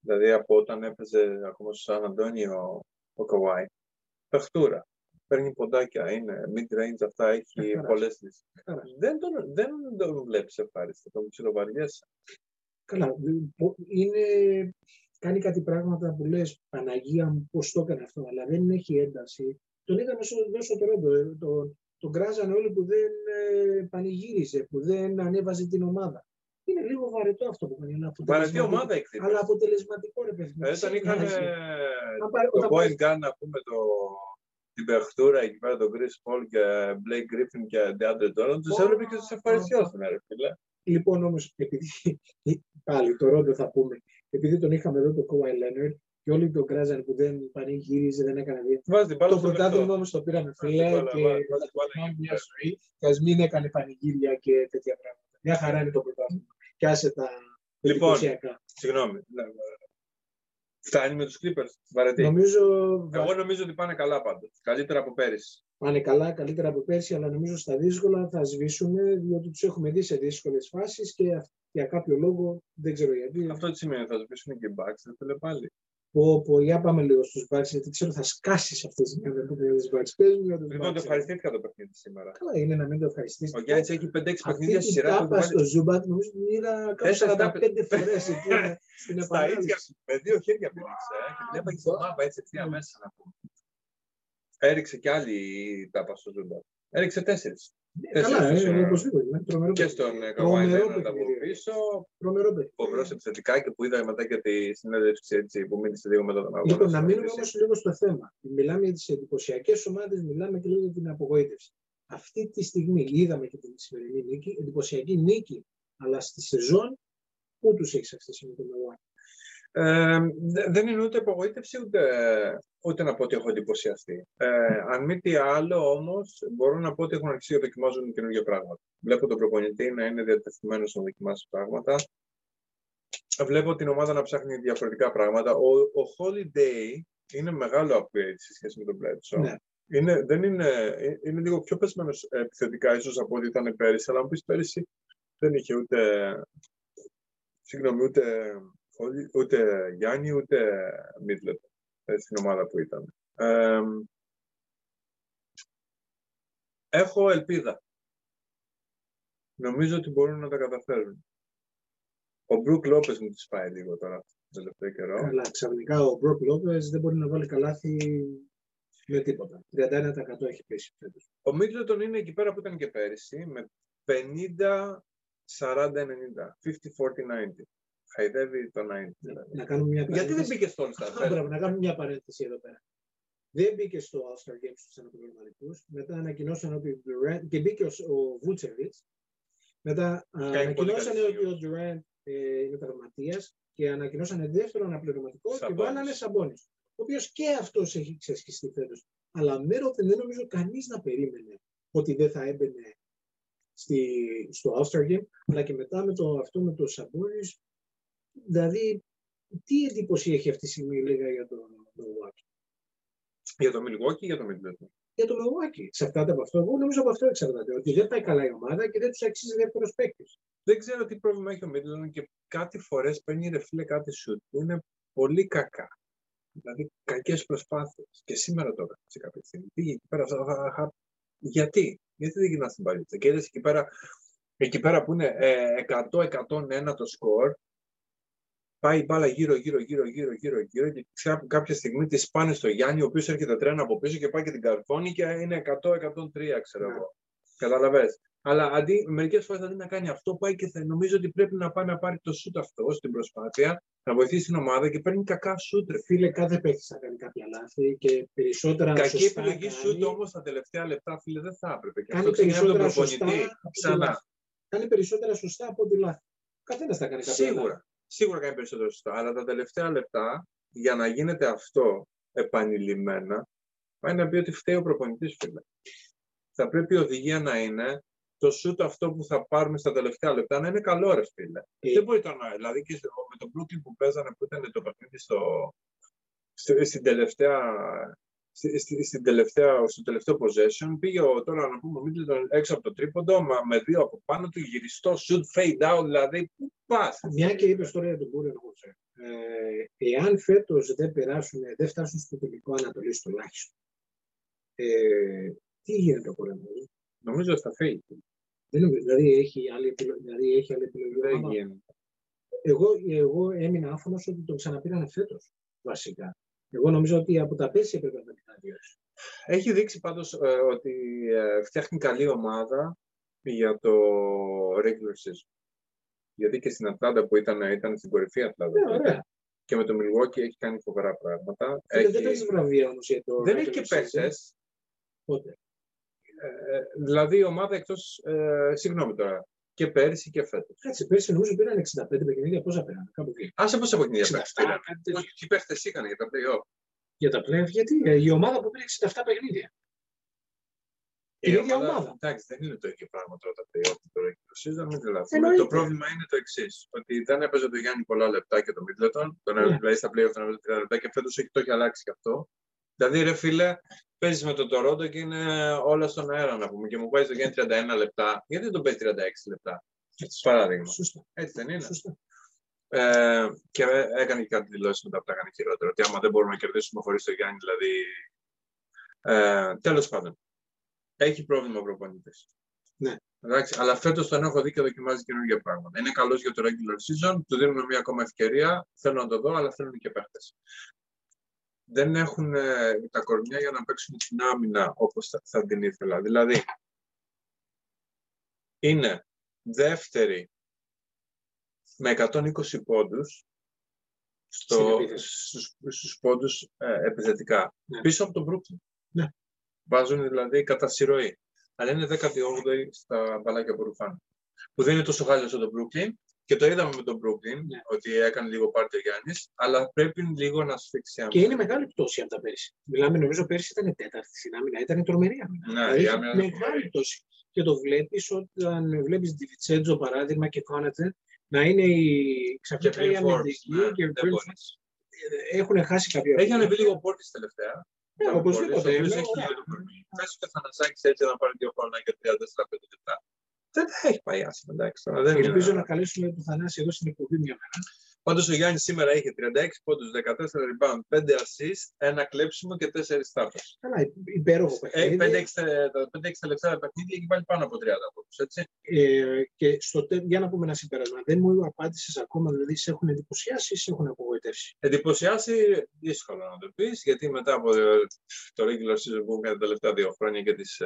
Speaker 2: δηλαδή από όταν έπαιζε ακόμα στο Σαν Αντώνιο ο Καουάι, παιχτούρα. Παίρνει ποντάκια, είναι mid-range αυτά, έχει
Speaker 3: Καθαράς.
Speaker 2: πολλές λύσεις.
Speaker 3: Καθαράς.
Speaker 2: Δεν τον, δεν τον βλέπεις ευχάριστα, τον ψιλοβαριέσαι.
Speaker 3: Καλά, πο- είναι, κάνει κάτι πράγματα που λες Παναγία μου πώς το έκανε αυτό, αλλά δεν έχει ένταση. Τον είδαμε στο, εδώ στο Τωρόντο, ε, το, τον κράζανε όλοι που δεν ε, πανηγύριζε, που δεν ανέβαζε την ομάδα. Είναι λίγο βαρετό αυτό που κάνει. αλλά
Speaker 2: Βαρετή
Speaker 3: αποτελεσματικό.
Speaker 2: ομάδα η Clippers.
Speaker 3: Αλλά αποτελεσματικό ρε παιδί. μου.
Speaker 2: Δηλαδή τον είχαν
Speaker 3: Ξενάζει. Αν πάρει-
Speaker 2: το
Speaker 3: όταν
Speaker 2: point
Speaker 3: πάρει-
Speaker 2: gun, να πούμε, το, την παιχτούρα εκεί πέρα, τον Chris Paul και Blake Griffin και DeAndre Jordan, τους
Speaker 3: Ω,
Speaker 2: έβλεπε και τους ευχαριστιώσουν, ρε φίλε.
Speaker 3: Λοιπόν όμως, επειδή <laughs> πάλι το Ρόντο θα πούμε, επειδή τον είχαμε εδώ το Kawhi Leonard και όλοι τον κράζανε που δεν πανηγύριζε, δεν έκανε βία.
Speaker 2: Βάζει την μπάλα
Speaker 3: Το
Speaker 2: στο λεπτό.
Speaker 3: πρωτάθλημα όμως το πήραμε
Speaker 2: Βάζει
Speaker 3: φίλε
Speaker 2: την μπάλα,
Speaker 3: και
Speaker 2: βάζει-
Speaker 3: θα
Speaker 2: βάζει την μπάλα
Speaker 3: θυμάμαι
Speaker 2: εκεί
Speaker 3: μια
Speaker 2: πέρα.
Speaker 3: ζωής και ας μην έκανε πανηγύρια και τέτοια πράγματα. Μια χαρά είναι το πρωτάθλημα. Και άσε τα
Speaker 2: Λοιπόν,
Speaker 3: εντυπωσιακά.
Speaker 2: συγγνώμη. Ναι, ναι. Φτάνει με τους Clippers, βαρετή.
Speaker 3: Νομίζω
Speaker 2: Εγώ νομίζω ότι πάνε καλά πάντως. Καλύτερα από πέρυσι.
Speaker 3: πάνε καλά, καλύτερα από πέρσι, αλλά νομίζω στα δύσκολα θα σβήσουν, διότι τους έχουμε δει σε δύσκολες φάσεις και αυ- για κάποιο λόγο, δεν ξέρω γιατί,
Speaker 2: Αυτό τι σημαίνει, θα σβήσουν και οι Bucks, δεν φίλε πάλι.
Speaker 3: Πω, πω, για πάμε λίγο στους Bucks, γιατί ξέρω θα σκάσεις αυτές τις μέρες που πήγες στους Bucks. Πες μου για τους
Speaker 2: Λοιπόν, το
Speaker 3: Bucks.
Speaker 2: ευχαριστήθηκα το παιχνίδι σήμερα.
Speaker 3: Καλά είναι να μην το ευχαριστήσεις.
Speaker 2: Ο Γιάννης έχει 5-6
Speaker 3: Αυτή
Speaker 2: παιχνίδια στη
Speaker 3: την
Speaker 2: σειρά που
Speaker 3: τάπα
Speaker 2: έχει
Speaker 3: στο
Speaker 2: βάλει
Speaker 3: Ζούμπακ νομίζω την είδα κάπου
Speaker 2: Τέσσερα
Speaker 3: 45 φορές εκεί <laughs> ε, στην
Speaker 2: στα ίδια,
Speaker 3: επανάληψη.
Speaker 2: με δύο χέρια πήδηξε, ε, και την έφαγε στη μάπα έτσι ευθεία μέσα να πούμε. Έριξε κι άλλη τάπα στο Ζούμπα. Έριξε τέσσερις.
Speaker 3: Καλά,
Speaker 2: τέσσερις,
Speaker 3: ε,
Speaker 2: ε,
Speaker 3: οπωσδήποτε. είναι Τρομερό
Speaker 2: Και
Speaker 3: παιχνίδι.
Speaker 2: στον ε, Καουάι
Speaker 3: Τρομερό
Speaker 2: Λέναρντ από
Speaker 3: παιχνίδι.
Speaker 2: πίσω.
Speaker 3: Τρομερό παιχνίδι.
Speaker 2: Φοβερός επιθετικά και που είδα μετά και τη συνέντευξη έτσι, που μίλησε λίγο μετά τον αγώνα.
Speaker 3: Λοιπόν, να
Speaker 2: στο
Speaker 3: μείνουμε
Speaker 2: Δύση.
Speaker 3: όμως λίγο στο θέμα. Μιλάμε για τις εντυπωσιακές ομάδες, μιλάμε και λίγο για την απογοήτευση. Αυτή τη στιγμή είδαμε και την σημερινή νίκη, εντυπωσιακή νίκη, αλλά στη σεζόν Πού τους έχεις αυτή τη στιγμή το Milwaukee.
Speaker 2: Ε, δε- δεν είναι ούτε απογοήτευση, ούτε, ούτε να πω ότι έχω εντυπωσιαστεί. Ε, αν μη τι άλλο, όμως, μπορώ να πω ότι έχουν αρχίσει να δοκιμάζουν καινούργια πράγματα. Βλέπω τον προπονητή να είναι διατεθειμένος να δοκιμάσει πράγματα. Βλέπω την ομάδα να ψάχνει διαφορετικά πράγματα. Ο, ο Holiday είναι μεγάλο upgrade σε σχέση με τον Bledsoe.
Speaker 3: Ναι.
Speaker 2: Είναι, δεν είναι, ε, είναι λίγο πιο πεσμένος επιθετικά ίσως από ό,τι ήταν πέρυσι, αλλά αν πεις πέρυσι δεν είχε ούτε, συγγνώμη, ούτε, Χόλι- ούτε Γιάννη, ούτε Μίτλετ στην ομάδα που ήταν. Ε, έχω ελπίδα. Νομίζω ότι μπορούν να τα καταφέρουν. Ο Μπρουκ Λόπες μου τις πάει λίγο τώρα τον τελευταίο καιρό.
Speaker 3: Αλλά ξαφνικά ο Μπροκ Λόπες δεν μπορεί να βάλει καλάθι με τίποτα. 31% έχει πέσει φέτος.
Speaker 2: Ο Μίτλετον είναι εκεί πέρα που ήταν και πέρυσι με 50, 40, 90, 50, 40, 90. Χαϊδεύει το 90. δηλαδή.
Speaker 3: Να κάνουμε μια
Speaker 2: Γιατί δεν
Speaker 3: παρένθεση.
Speaker 2: μπήκε στο All Star.
Speaker 3: Α, μπράβο, να κάνουμε μια παρένθεση εδώ πέρα. Δεν μπήκε στο All-Star Games στους αναπληρωματικούς. Μετά ανακοινώσαν ότι ο Durant, και μπήκε ο, ο Βούτσεβιτς. Μετά α,
Speaker 2: πολύ
Speaker 3: ανακοινώσαν
Speaker 2: καλή
Speaker 3: ότι ο Durant ε, είναι τραυματίας και ανακοινώσαν δεύτερο αναπληρωματικό και
Speaker 2: Σαμπόνις.
Speaker 3: βάλανε Σαμπόνις. Ο οποίος και αυτός έχει ξεσχιστεί φέτος. Αλλά μέρωθεν δεν νομίζω κανείς να περίμενε ότι δεν θα έμπαινε στη, στο All-Star Game, αλλά και μετά με το, αυτό με το Σαμπόνις. Δηλαδή, τι εντύπωση έχει αυτή τη στιγμή λίγα για τον Milwaukee;
Speaker 2: Για το Milwaukee ή για το Middleton.
Speaker 3: για το Milwaukee. Εξαρτάται από αυτό. Εγώ νομίζω από αυτό εξαρτάται. Ότι δεν πάει καλά η ομάδα και δεν τους αξίζει δεύτερος παίκτης.
Speaker 2: Δεν ξέρω τι πρόβλημα έχει ο Middleton και κάτι φορές παίρνει ρε φίλε κάτι σουτ που είναι πολύ κακά. Δηλαδή κακές προσπάθειες. Και σήμερα το έκανα σε κάποια στιγμή. Πήγε εκεί πέρα. α, α, α, Γιατί, γιατί δεν γυρνά στην παλίτσα; Και είδες εκεί πέρα, εκεί πέρα που είναι ε, 100-101 το σκορ, πάει η μπάλα γύρω, γύρω, γύρω, γύρω, γύρω, γύρω και ξα- κάποια στιγμή της σπάνε στο Γιάννη, ο οποίος έρχεται τρένα από πίσω και πάει και την καρφώνει και είναι 100-103, ξέρω
Speaker 3: Ναι.
Speaker 2: εγώ. Καταλαβες. Αλλά αντί, μερικές φορές αντί να κάνει αυτό, πάει και θα, νομίζω ότι πρέπει να πάει να πάρει το σούτ αυτό στην προσπάθεια, να βοηθήσει την ομάδα και παίρνει κακά σούτ. ρε.
Speaker 3: Φίλε, κάθε παίκτης θα κάνει κάποια λάθη και περισσότερα
Speaker 2: Κακή
Speaker 3: σωστά
Speaker 2: επιλογή
Speaker 3: κάνει,
Speaker 2: σούτ όμως τα τελευταία λεπτά, φίλε, δεν θα έπρεπε. Και
Speaker 3: Κάνει
Speaker 2: αυτό ξεκινάει από τον
Speaker 3: περισσότερα
Speaker 2: προπονητή.
Speaker 3: σωστά από τη
Speaker 2: Ξανά.
Speaker 3: λάθη. Κάνει περισσότερα σωστά από τη λάθη. Καθένας θα κάνει κάποια λάθη.
Speaker 2: Σίγουρα. Σίγουρα κάνει περισσότερο σωστά. Αλλά τα τελευταία λεπτά, για να γίνεται αυτό επανειλημμένα, πάει να πει ότι φταίει ο προπονητής, φίλε. Θα πρέπει η οδηγία να είναι το σούτ αυτό που θα πάρουμε στα τελευταία λεπτά να είναι καλό, ρε φίλε.
Speaker 3: Ε,
Speaker 2: Δεν μπορεί το να. Δηλαδή και στο- με τον Brooklyn που παίζανε που ήταν το παιχνίδι στο, στο- στην τελευταία. Στη- στη- Στην τελευταία, στο τελευταίο possession πήγε ο, τώρα να πούμε ο Middleton έξω από το τρίποντο μα, με δύο από πάνω του γυριστό shoot fade out δηλαδή πού πας;
Speaker 3: Μια και είπες τώρα για τον Κούρεν Χότζερ. Ε, εάν φέτος δεν περάσουν, δεν φτάσουν στο τελικό Ανατολής τουλάχιστον. Ε, τι γίνεται ο Μπούντενχολτζερ.
Speaker 2: νομίζω ότι θα φύγει
Speaker 3: Δεν νομίζω, δηλαδή έχει άλλη επιλογή. Δηλαδή έχει άλλη επιλογή.
Speaker 2: δεν
Speaker 3: Άμα-
Speaker 2: γίνεται
Speaker 3: εγώ, εγώ έμεινα άφωνος ότι τον ξαναπήραν φέτος. Βασικά. Εγώ νομίζω ότι από τα πέρσι έπρεπε να την αδειάσει.
Speaker 2: Έχει δείξει πάντως ε, ότι ε, φτιάχνει καλή ομάδα για το regular season. Γιατί και στην Ατλάντα που ήταν, ήταν στην κορυφή Ατλάντα
Speaker 3: Ναι, ωραία.
Speaker 2: και με το Milwaukee έχει κάνει φοβερά πράγματα.
Speaker 3: Φίλε,
Speaker 2: Έχει-
Speaker 3: Δεν παίζεις βραβεία όμως για το.
Speaker 2: δεν
Speaker 3: regular
Speaker 2: έχει και
Speaker 3: season.
Speaker 2: παίχτες.
Speaker 3: Πότε;
Speaker 2: Ε, δηλαδή η ομάδα εκτός, ε, συγγνώμη τώρα, και πέρυσι και φέτος.
Speaker 3: Κάτσε, πέρσι νομίζω πήραν 65 παιχνίδια. Πόσα πήραν, κάπου εκεί.
Speaker 2: Άσε πόσα παιχνίδια
Speaker 3: 67,
Speaker 2: παίχτες πήραν.
Speaker 3: κάτι τέτοιο.
Speaker 2: Όχι, τι παίχτες είχαν για τα play-off;
Speaker 3: Για τα playoff, γιατί ε, η ομάδα που πήρε 67 παιχνίδια. Την ίδια ομάδα.
Speaker 2: Εντάξει, δεν είναι το ίδιο πράγμα τώρα τα play-off και το regular season, μην τρελαθούμε.
Speaker 3: Εννοείται.
Speaker 2: Το πρόβλημα είναι το εξής. Ότι δεν έπαιζε το Γιάννη πολλά λεπτά και το Middleton. Τον
Speaker 3: Ναι.
Speaker 2: δηλαδή στα play-off τον έπαιζε 30 λεπτά και φέτος έχει, το έχει αλλάξει και αυτό. Δηλαδή, ρε φίλε, παίζεις με το Toronto και είναι όλα στον αέρα να πούμε. Και μου παίζει το Γιάννη 31 λεπτά. Γιατί δεν τον παίζει 36 λεπτά; Παράδειγμα.
Speaker 3: Σωστά.
Speaker 2: Έτσι δεν είναι;
Speaker 3: Σωστά.
Speaker 2: Ε, και έκανε και κάτι δηλώσεις μετά που τα έκανε χειρότερο. Ότι άμα δεν μπορούμε να κερδίσουμε χωρίς το Γιάννη, δηλαδή. Ε, Τέλος πάντων. Έχει πρόβλημα ο προπονητής.
Speaker 3: Ναι.
Speaker 2: Εντάξει, αλλά φέτος τον έχω δει και δοκιμάζει καινούργια πράγματα. Είναι καλός για το regular season, του δίνουν μια ακόμα ευκαιρία. Θέλω να το δω, αλλά θέλουν και παίχτε. Δεν έχουν ε, τα κορμιά για να παίξουν την άμυνα όπως θα, θα την ήθελα. Δηλαδή, είναι δεύτερη με 120 πόντους
Speaker 3: Στην
Speaker 2: στο,
Speaker 3: επίθεση.
Speaker 2: στους, στους πόντους ε, επιθετικά.
Speaker 3: Ναι.
Speaker 2: Πίσω από τον Brooklyn.
Speaker 3: Ναι.
Speaker 2: Βάζουν δηλαδή κατά συρροή. Αλλά είναι 18η στα μπαλάκια που ρουφάνε. Που δεν είναι τόσο χάλια στο τον Brooklyn και Και το είδαμε με τον Brooklyn,
Speaker 3: Ναι.
Speaker 2: ότι έκανε λίγο πάρτι ο Γιάννης, αλλά πρέπει λίγο να σφίξει
Speaker 3: Και
Speaker 2: άμυνα.
Speaker 3: είναι μεγάλη πτώση από τα πέρσι. Μιλάμε, νομίζω πέρσι ήταν τέταρτη στην άμυνα, ήταν τρομερή άμυνα.
Speaker 2: Ναι,
Speaker 3: Δηλαδή,
Speaker 2: η
Speaker 3: έχει
Speaker 2: άμυνα είναι
Speaker 3: μεγάλη
Speaker 2: φοβερή.
Speaker 3: πτώση. Και το βλέπεις όταν βλέπεις τη Βιτσέντζο παράδειγμα και Κόνατε να είναι η
Speaker 2: Και
Speaker 3: ξαφνικά η
Speaker 2: Bryn Forbes,
Speaker 3: αμυντική
Speaker 2: ναι,
Speaker 3: και
Speaker 2: δεν
Speaker 3: Bryn
Speaker 2: μπορείς.
Speaker 3: Forbes, ε, έχουν χάσει κάποια.
Speaker 2: Έχει ανεβεί λίγο πόρτης τελευταία.
Speaker 3: Ναι,
Speaker 2: Τον
Speaker 3: οπωσδήποτε.
Speaker 2: Πόρτις, ο οποίος
Speaker 3: Ναι,
Speaker 2: έχει
Speaker 3: ναι.
Speaker 2: λίγο το πρόβλημα. Θες και ο Θανασάκης έτσι να πάρει δύο χρονάκια 34-5 λεπτά. Δεν τα έχει πάει άσχημα, εντάξει. τώρα δεν είναι-
Speaker 3: Ελπίζω να καλέσουμε τον Θανάση εδώ στην εκπομπή μια μέρα.
Speaker 2: Πάντως ο Γιάννης σήμερα είχε 36 πόντους, 14 rebound, 5 assist, ένα κλέψιμο και 4 στάφες.
Speaker 3: Καλά, υπέροχο
Speaker 2: Έχει
Speaker 3: παιχνίδι.
Speaker 2: 5-6 τε- τα 5-6 τελευταία παιχνίδια έχει βάλει πάνω από 30 πόντους, έτσι.
Speaker 3: Ε, και στο τε... για να πούμε ένα συμπέρασμα. Δεν μου απάντησες ακόμα, δηλαδή σε έχουν εντυπωσιάσει ή σε έχουν απογοητεύσει;
Speaker 2: Εντυπωσιάσει, δύσκολο να το πεις, γιατί μετά από το regular season που έκανε τα τελευταία δύο χρόνια και τις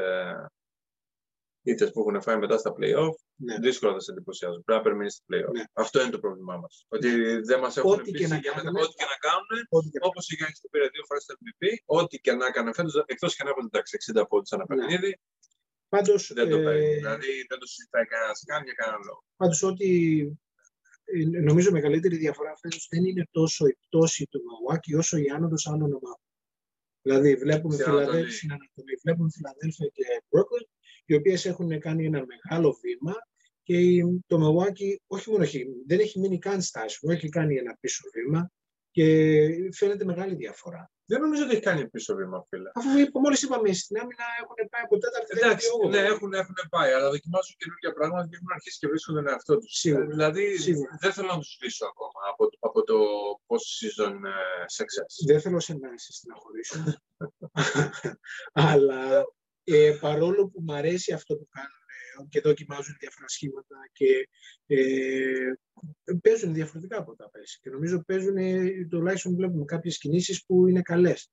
Speaker 2: ε, ήττες που έχουν φάει μετά στα play-off,
Speaker 3: Ναι.
Speaker 2: δύσκολα θα σε εντυπωσιάζουν. Πρέπει να περιμένεις στα play-off.
Speaker 3: Ναι.
Speaker 2: Αυτό είναι το πρόβλημά μας. Ότι δεν μας έχουν
Speaker 3: Ό,τι και
Speaker 2: πείσει
Speaker 3: να
Speaker 2: για
Speaker 3: κάνουμε.
Speaker 2: μετά, ό,τι και να κάνουν,
Speaker 3: Ό,τι και-
Speaker 2: Όπως ο Γιάννης το πήρε δύο φορές στο MVP, ό,τι και να έκανε φέτος, εκτός και να έπαιρνε εντάξει 60 πόντους ένα
Speaker 3: Ναι.
Speaker 2: παιχνίδι,
Speaker 3: Πάντως,
Speaker 2: δεν το
Speaker 3: ε,
Speaker 2: παίρνει. Δηλαδή δεν το συζητάει κανένα καν για κανέναν λόγο.
Speaker 3: Πάντως ότι ε, νομίζω η μεγαλύτερη διαφορά φέτος δεν είναι τόσο η πτώση του Μαουάκη όσο η άνοδος άλλων ομάδων. Δηλαδή βλέπουμε
Speaker 2: Στην
Speaker 3: Φιλαδέλφια,
Speaker 2: Ανατολή.
Speaker 3: στην Ανατολή, βλέπουμε Φιλαδέλφια και Brooklyn, οι οποίες έχουν κάνει ένα μεγάλο βήμα και η- το Μαουάκη όχι μόνο έχει, δεν έχει μείνει καν στάσιμο, έχει κάνει ένα πίσω βήμα και φαίνεται μεγάλη διαφορά.
Speaker 2: Δεν νομίζω ότι έχει κάνει πίσω βήμα, φίλε.
Speaker 3: Αφού μόλις είπαμε στην άμυνα έχουν πάει από τέταρτη
Speaker 2: Εντάξει,
Speaker 3: τέταρτη, όγδοη.
Speaker 2: ναι, έχουν, έχουν πάει, αλλά δοκιμάζουν καινούργια πράγματα και έχουν αρχίσει και βρίσκουν τον εαυτό τους.
Speaker 3: Σίγουρα.
Speaker 2: Δηλαδή
Speaker 3: Σίγουρα.
Speaker 2: δεν θέλω να τους σβήσω ακόμα από, από το post season success.
Speaker 3: Δεν θέλω σε να σε στεναχωρήσω. <laughs> Αλλά ε, παρόλο που μου αρέσει αυτό που κάνουν ε, και δοκιμάζουν διάφορα σχήματα και ε, παίζουν διαφορετικά από τα πέρσι. Και νομίζω παίζουν, ε, τουλάχιστον βλέπουμε κάποιες κινήσεις που είναι καλές.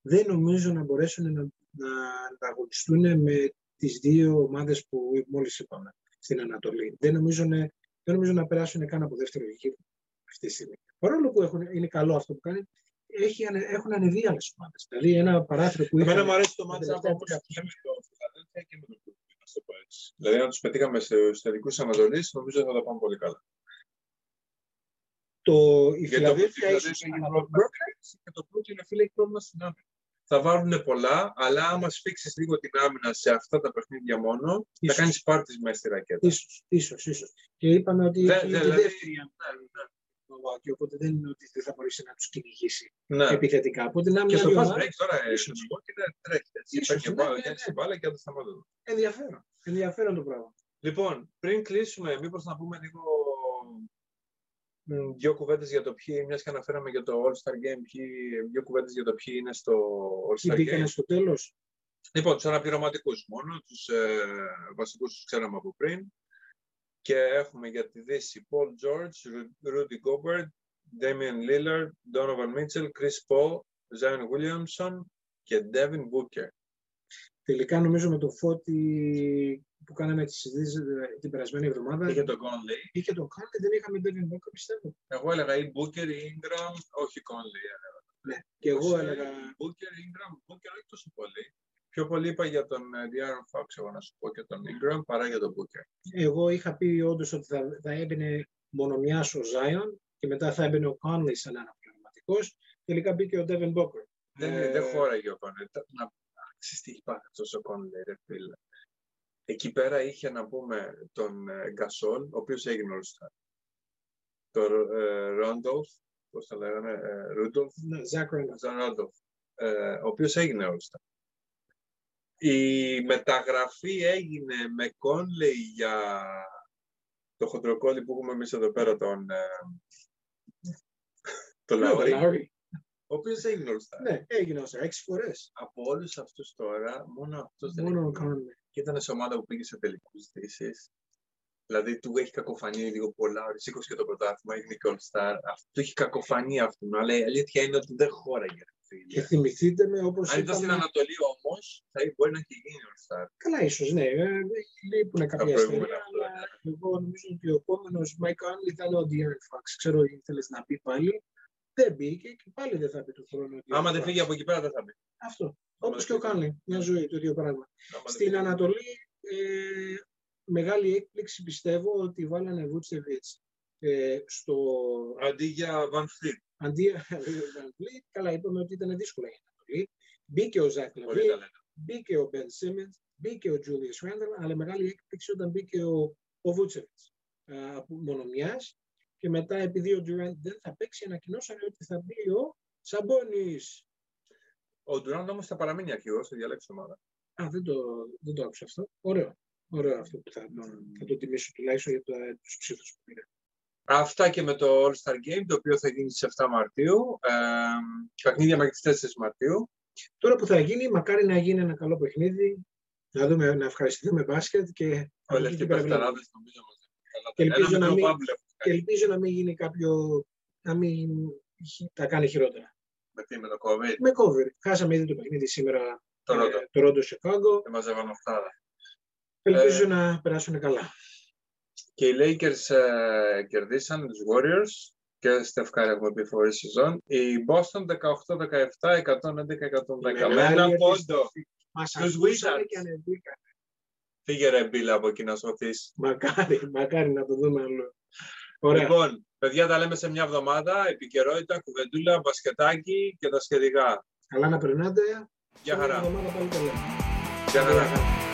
Speaker 3: Δεν νομίζω να μπορέσουν να, να ανταγωνιστούν με τις δύο ομάδες που μόλις είπαμε στην Ανατολή. Δεν νομίζω, να- δεν νομίζω να περάσουν καν από δεύτερο γύρο αυτή τη στιγμή. Παρόλο που έχουν, είναι καλό αυτό που κάνει, έχει, ανε- έχουν ανεβεί άλλες ομάδες. Δηλαδή, ένα παράθυρο που
Speaker 2: Εμένα
Speaker 3: είχαν-
Speaker 2: μου αρέσει το
Speaker 3: τα
Speaker 2: match
Speaker 3: τελευταία
Speaker 2: όπως
Speaker 3: τρία
Speaker 2: και με το Philadelphia και με το Brooklyn, να το πω έτσι. Δηλαδή, αν τους πετύχαμε στου τελικού Ανατολή, νομίζω θα τα πάμε πολύ καλά.
Speaker 3: Το, η
Speaker 2: Γιατί το
Speaker 3: Φιλαδέλφια
Speaker 2: Philadelphia
Speaker 3: ίσως
Speaker 2: έχει
Speaker 3: αλλά το
Speaker 2: πρόβλημα και το Brooklyn φίλε έχει πρόβλημα στην άμυνα. Θα βάλουν πολλά, αλλά άμα σφίξεις λίγο την άμυνα σε αυτά τα παιχνίδια μόνο, θα
Speaker 3: Ίσως.
Speaker 2: κάνεις πάρτι μέσα στη ρακέτα.
Speaker 3: Ίσως, ίσως, ίσως. Και είπαμε ότι
Speaker 2: Δε-
Speaker 3: έχει
Speaker 2: δε-
Speaker 3: τη
Speaker 2: δηλαδή-
Speaker 3: δεύτερη άμυνα του Milwaukee, οπότε δεν είναι ότι δεν θα μπορέσει να τους κυνηγήσει
Speaker 2: Ναι.
Speaker 3: επιθετικά. Από την
Speaker 2: Και
Speaker 3: άμυνα
Speaker 2: στο
Speaker 3: άλλη
Speaker 2: fast
Speaker 3: ομάδα,
Speaker 2: break τώρα ε,
Speaker 3: ίσως.
Speaker 2: το Milwaukee είναι τρέχει. έτσι.
Speaker 3: Ίσως,
Speaker 2: Παίρνει
Speaker 3: ναι,
Speaker 2: μπάλα,
Speaker 3: ναι,
Speaker 2: πιάνει
Speaker 3: ναι.
Speaker 2: την μπάλα και δεν σταματάει.
Speaker 3: ενδιαφέρον. Ενδιαφέρον το πράγμα.
Speaker 2: Λοιπόν, πριν κλείσουμε, μήπως να πούμε λίγο μ, δύο κουβέντες για το ποιοι, μιας και αναφέραμε για το All-Star Game, ποιοι, δύο κουβέντες για το ποιοι είναι στο
Speaker 3: Τι
Speaker 2: All-Star Game.
Speaker 3: μπήκανε στο τέλος;
Speaker 2: Λοιπόν, τους αναπληρωματικούς μόνο, τους ε, βασικούς τους ξέραμε από πριν. Και έχουμε για τη Δύση Paul George, Ru- Rudy Gobert, Damian Lillard, Donovan Mitchell, Chris Paul, Zion Williamson και Devin Booker.
Speaker 3: Τελικά νομίζω με το φώτι που κάναμε τη συζήτηση ε, την περασμένη εβδομάδα.
Speaker 2: Είχε τον Conley.
Speaker 3: Είχε τον Κάρλι, δεν είχαμε Devin Booker, πιστεύω.
Speaker 2: Εγώ έλεγα ή Booker ή Ingram, όχι Conley. έλεγα.
Speaker 3: Ναι. Και εγώ
Speaker 2: Ε,
Speaker 3: έλεγα.
Speaker 2: Booker, Ingram, Booker όχι τόσο πολύ. Πιο πολύ είπα για τον ε, De'Aaron Fox, εγώ να σου πω και τον Ingram, παρά για τον Booker.
Speaker 3: Εγώ είχα πει όντως ότι θα, θα έμπαινε μονομιά ο Ζάιον και μετά θα έμπαινε ο Κόνλι σαν αναπληρωματικός. Τελικά μπήκε ο Devin Booker.
Speaker 2: Δεν,
Speaker 3: Ε,
Speaker 2: δεν χώραγε ο Conley. Τα- Να, ξέρεις τι έχει πάθει αυτός ο Conley, ρε φίλε. Εκεί πέρα είχε να πούμε τον ε, Gasol, ο οποίος έγινε All-Star. Τον ε, Randolph, πώς το λέγανε, ε, Rudolph,
Speaker 3: Ναι, Zach Randolph.
Speaker 2: τον Randolph, ε, ο οποίος έγινε All-Star. Η μεταγραφή έγινε με Conley για το χοντροκόλλη που έχουμε εμείς εδώ πέρα, τον, ε, τον
Speaker 3: Ναι,
Speaker 2: Lowry,
Speaker 3: τον Lowry.
Speaker 2: ο οποίος έγινε All-Star.
Speaker 3: Ναι, έγινε όσο έξι φορές.
Speaker 2: Από όλους αυτούς τώρα, μόνο αυτός δεν
Speaker 3: Μόνο ο
Speaker 2: έχει γίνει.
Speaker 3: Κόνλι.
Speaker 2: Και ήταν σε ομάδα που πήγε σε τελικούς δύσεις. Δηλαδή του έχει κακοφανεί λίγο πολλά. Ο σήκωσε και το πρωτάθλημα, έγινε και All Star. Αυτό έχει κακοφανεί αυτόν. Αλλά η αλήθεια είναι ότι δεν χώραγε. Ρε φίλε.
Speaker 3: Και θυμηθείτε με όπως
Speaker 2: Αν ήταν στην Ανατολή όμως, θα μπορεί να έχει γίνει All Star.
Speaker 3: Καλά, ίσως ναι. Ε, Λείπουν κάποια
Speaker 2: προηγούμενα
Speaker 3: αστέρια,
Speaker 2: χρόνια.
Speaker 3: αλλά εγώ νομίζω ότι ο επόμενος Mike Conley ήταν ο De'Aaron Fox. Ξέρω ότι ήθελε να πει πάλι. Δεν μπήκε και πάλι δεν θα πει του χρόνου. ο De'Aaron
Speaker 2: Άμα δεν
Speaker 3: Fox.
Speaker 2: φύγει από εκεί πέρα, δεν θα μπει.
Speaker 3: Αυτό.
Speaker 2: Άμα
Speaker 3: Όπως
Speaker 2: δεν
Speaker 3: και ο
Speaker 2: φύγει.
Speaker 3: Κάνλι. Μια ζωή, το ίδιο πράγμα.
Speaker 2: Άμα δεν
Speaker 3: Στην
Speaker 2: φύγει.
Speaker 3: Ανατολή, ε, μεγάλη έκπληξη πιστεύω ότι βάλανε Βούτσεβιτς ε, στο,
Speaker 2: Αντί για Van Fleet.
Speaker 3: Αντί για Van Vliet, καλά είπαμε ότι ήταν δύσκολα η Ανατολή. Μπήκε ο Ζακ
Speaker 2: Πολύ
Speaker 3: Λαβί,
Speaker 2: καλά.
Speaker 3: μπήκε ο Μπεν Simmons, μπήκε ο Τζούλιος Ράντελ, αλλά μεγάλη έκπληξη όταν μπήκε ο, ο Βούτσεβιτς α, από μόνο μιας. Και μετά, επειδή ο Durant δεν θα παίξει, ανακοινώσανε ότι θα μπει ο Σαμπόνις.
Speaker 2: Ο Ντουράντ όμως θα παραμείνει αρχηγός, θα διαλέξει ομάδα.
Speaker 3: Α, δεν το, δεν το άκουσα αυτό. Ωραίο. Ωραίο αυτό που θα, θα το τιμήσω τουλάχιστον για τα- τους ψήφους που πήρα.
Speaker 2: Αυτά και με το All-Star Game, το οποίο θα γίνει στις 7 Μαρτίου. Ε, παιχνίδια μέχρι τις 4 Μαρτίου.
Speaker 3: Τώρα που θα γίνει, μακάρι να γίνει ένα καλό παιχνίδι, να, δούμε, να ευχαριστηθούμε μπάσκετ και από
Speaker 2: Όλοι
Speaker 3: εκεί
Speaker 2: αυτοί
Speaker 3: και
Speaker 2: οι
Speaker 3: πέρα βλέπουμε.
Speaker 2: παιχταράδες νομίζω μας καλά.
Speaker 3: Και ελπίζω
Speaker 2: Ένα
Speaker 3: να
Speaker 2: μικρό
Speaker 3: μην-
Speaker 2: bubble έχουν
Speaker 3: Και
Speaker 2: κάνει.
Speaker 3: ελπίζω να μην γίνει κάποιο, να μην χει- τα κάνει χειρότερα.
Speaker 2: Με τι, με το COVID,
Speaker 3: Με cover. Χάσαμε ήδη το παιχνίδι σήμερα
Speaker 2: το
Speaker 3: ε,
Speaker 2: Ρόντο.
Speaker 3: το Ρόντο Σικάγκο.
Speaker 2: Δεν μαζεύαν αυτά.
Speaker 3: Ελπίζω
Speaker 2: Ε,
Speaker 3: να περάσουν καλά.
Speaker 2: Και οι Lakers ε, κερδίσαν τους Warriors και Steph Curry έχουμε πει φορή σεζόν. Η Boston 18-17, 111-110. Με
Speaker 3: Μεγάλη
Speaker 2: ένα
Speaker 3: επιστροφή.
Speaker 2: πόντο.
Speaker 3: Μας
Speaker 2: τους
Speaker 3: ακούσανε
Speaker 2: Wizards.
Speaker 3: και ανεβήκαν.
Speaker 2: Φύγε ρε μπίλα από εκεί να σωθείς.
Speaker 3: Μακάρι, μακάρι να το δούμε αλλού. Ωραία.
Speaker 2: Λοιπόν, παιδιά τα λέμε σε μια εβδομάδα. Επικαιρότητα, κουβεντούλα, μπασκετάκι και τα σχετικά.
Speaker 3: Καλά να περνάτε.
Speaker 2: Γεια
Speaker 3: Σε μια
Speaker 2: χαρά.
Speaker 3: εβδομάδα πάλι τα λέμε.
Speaker 2: Γεια χαρά.
Speaker 3: χαρά.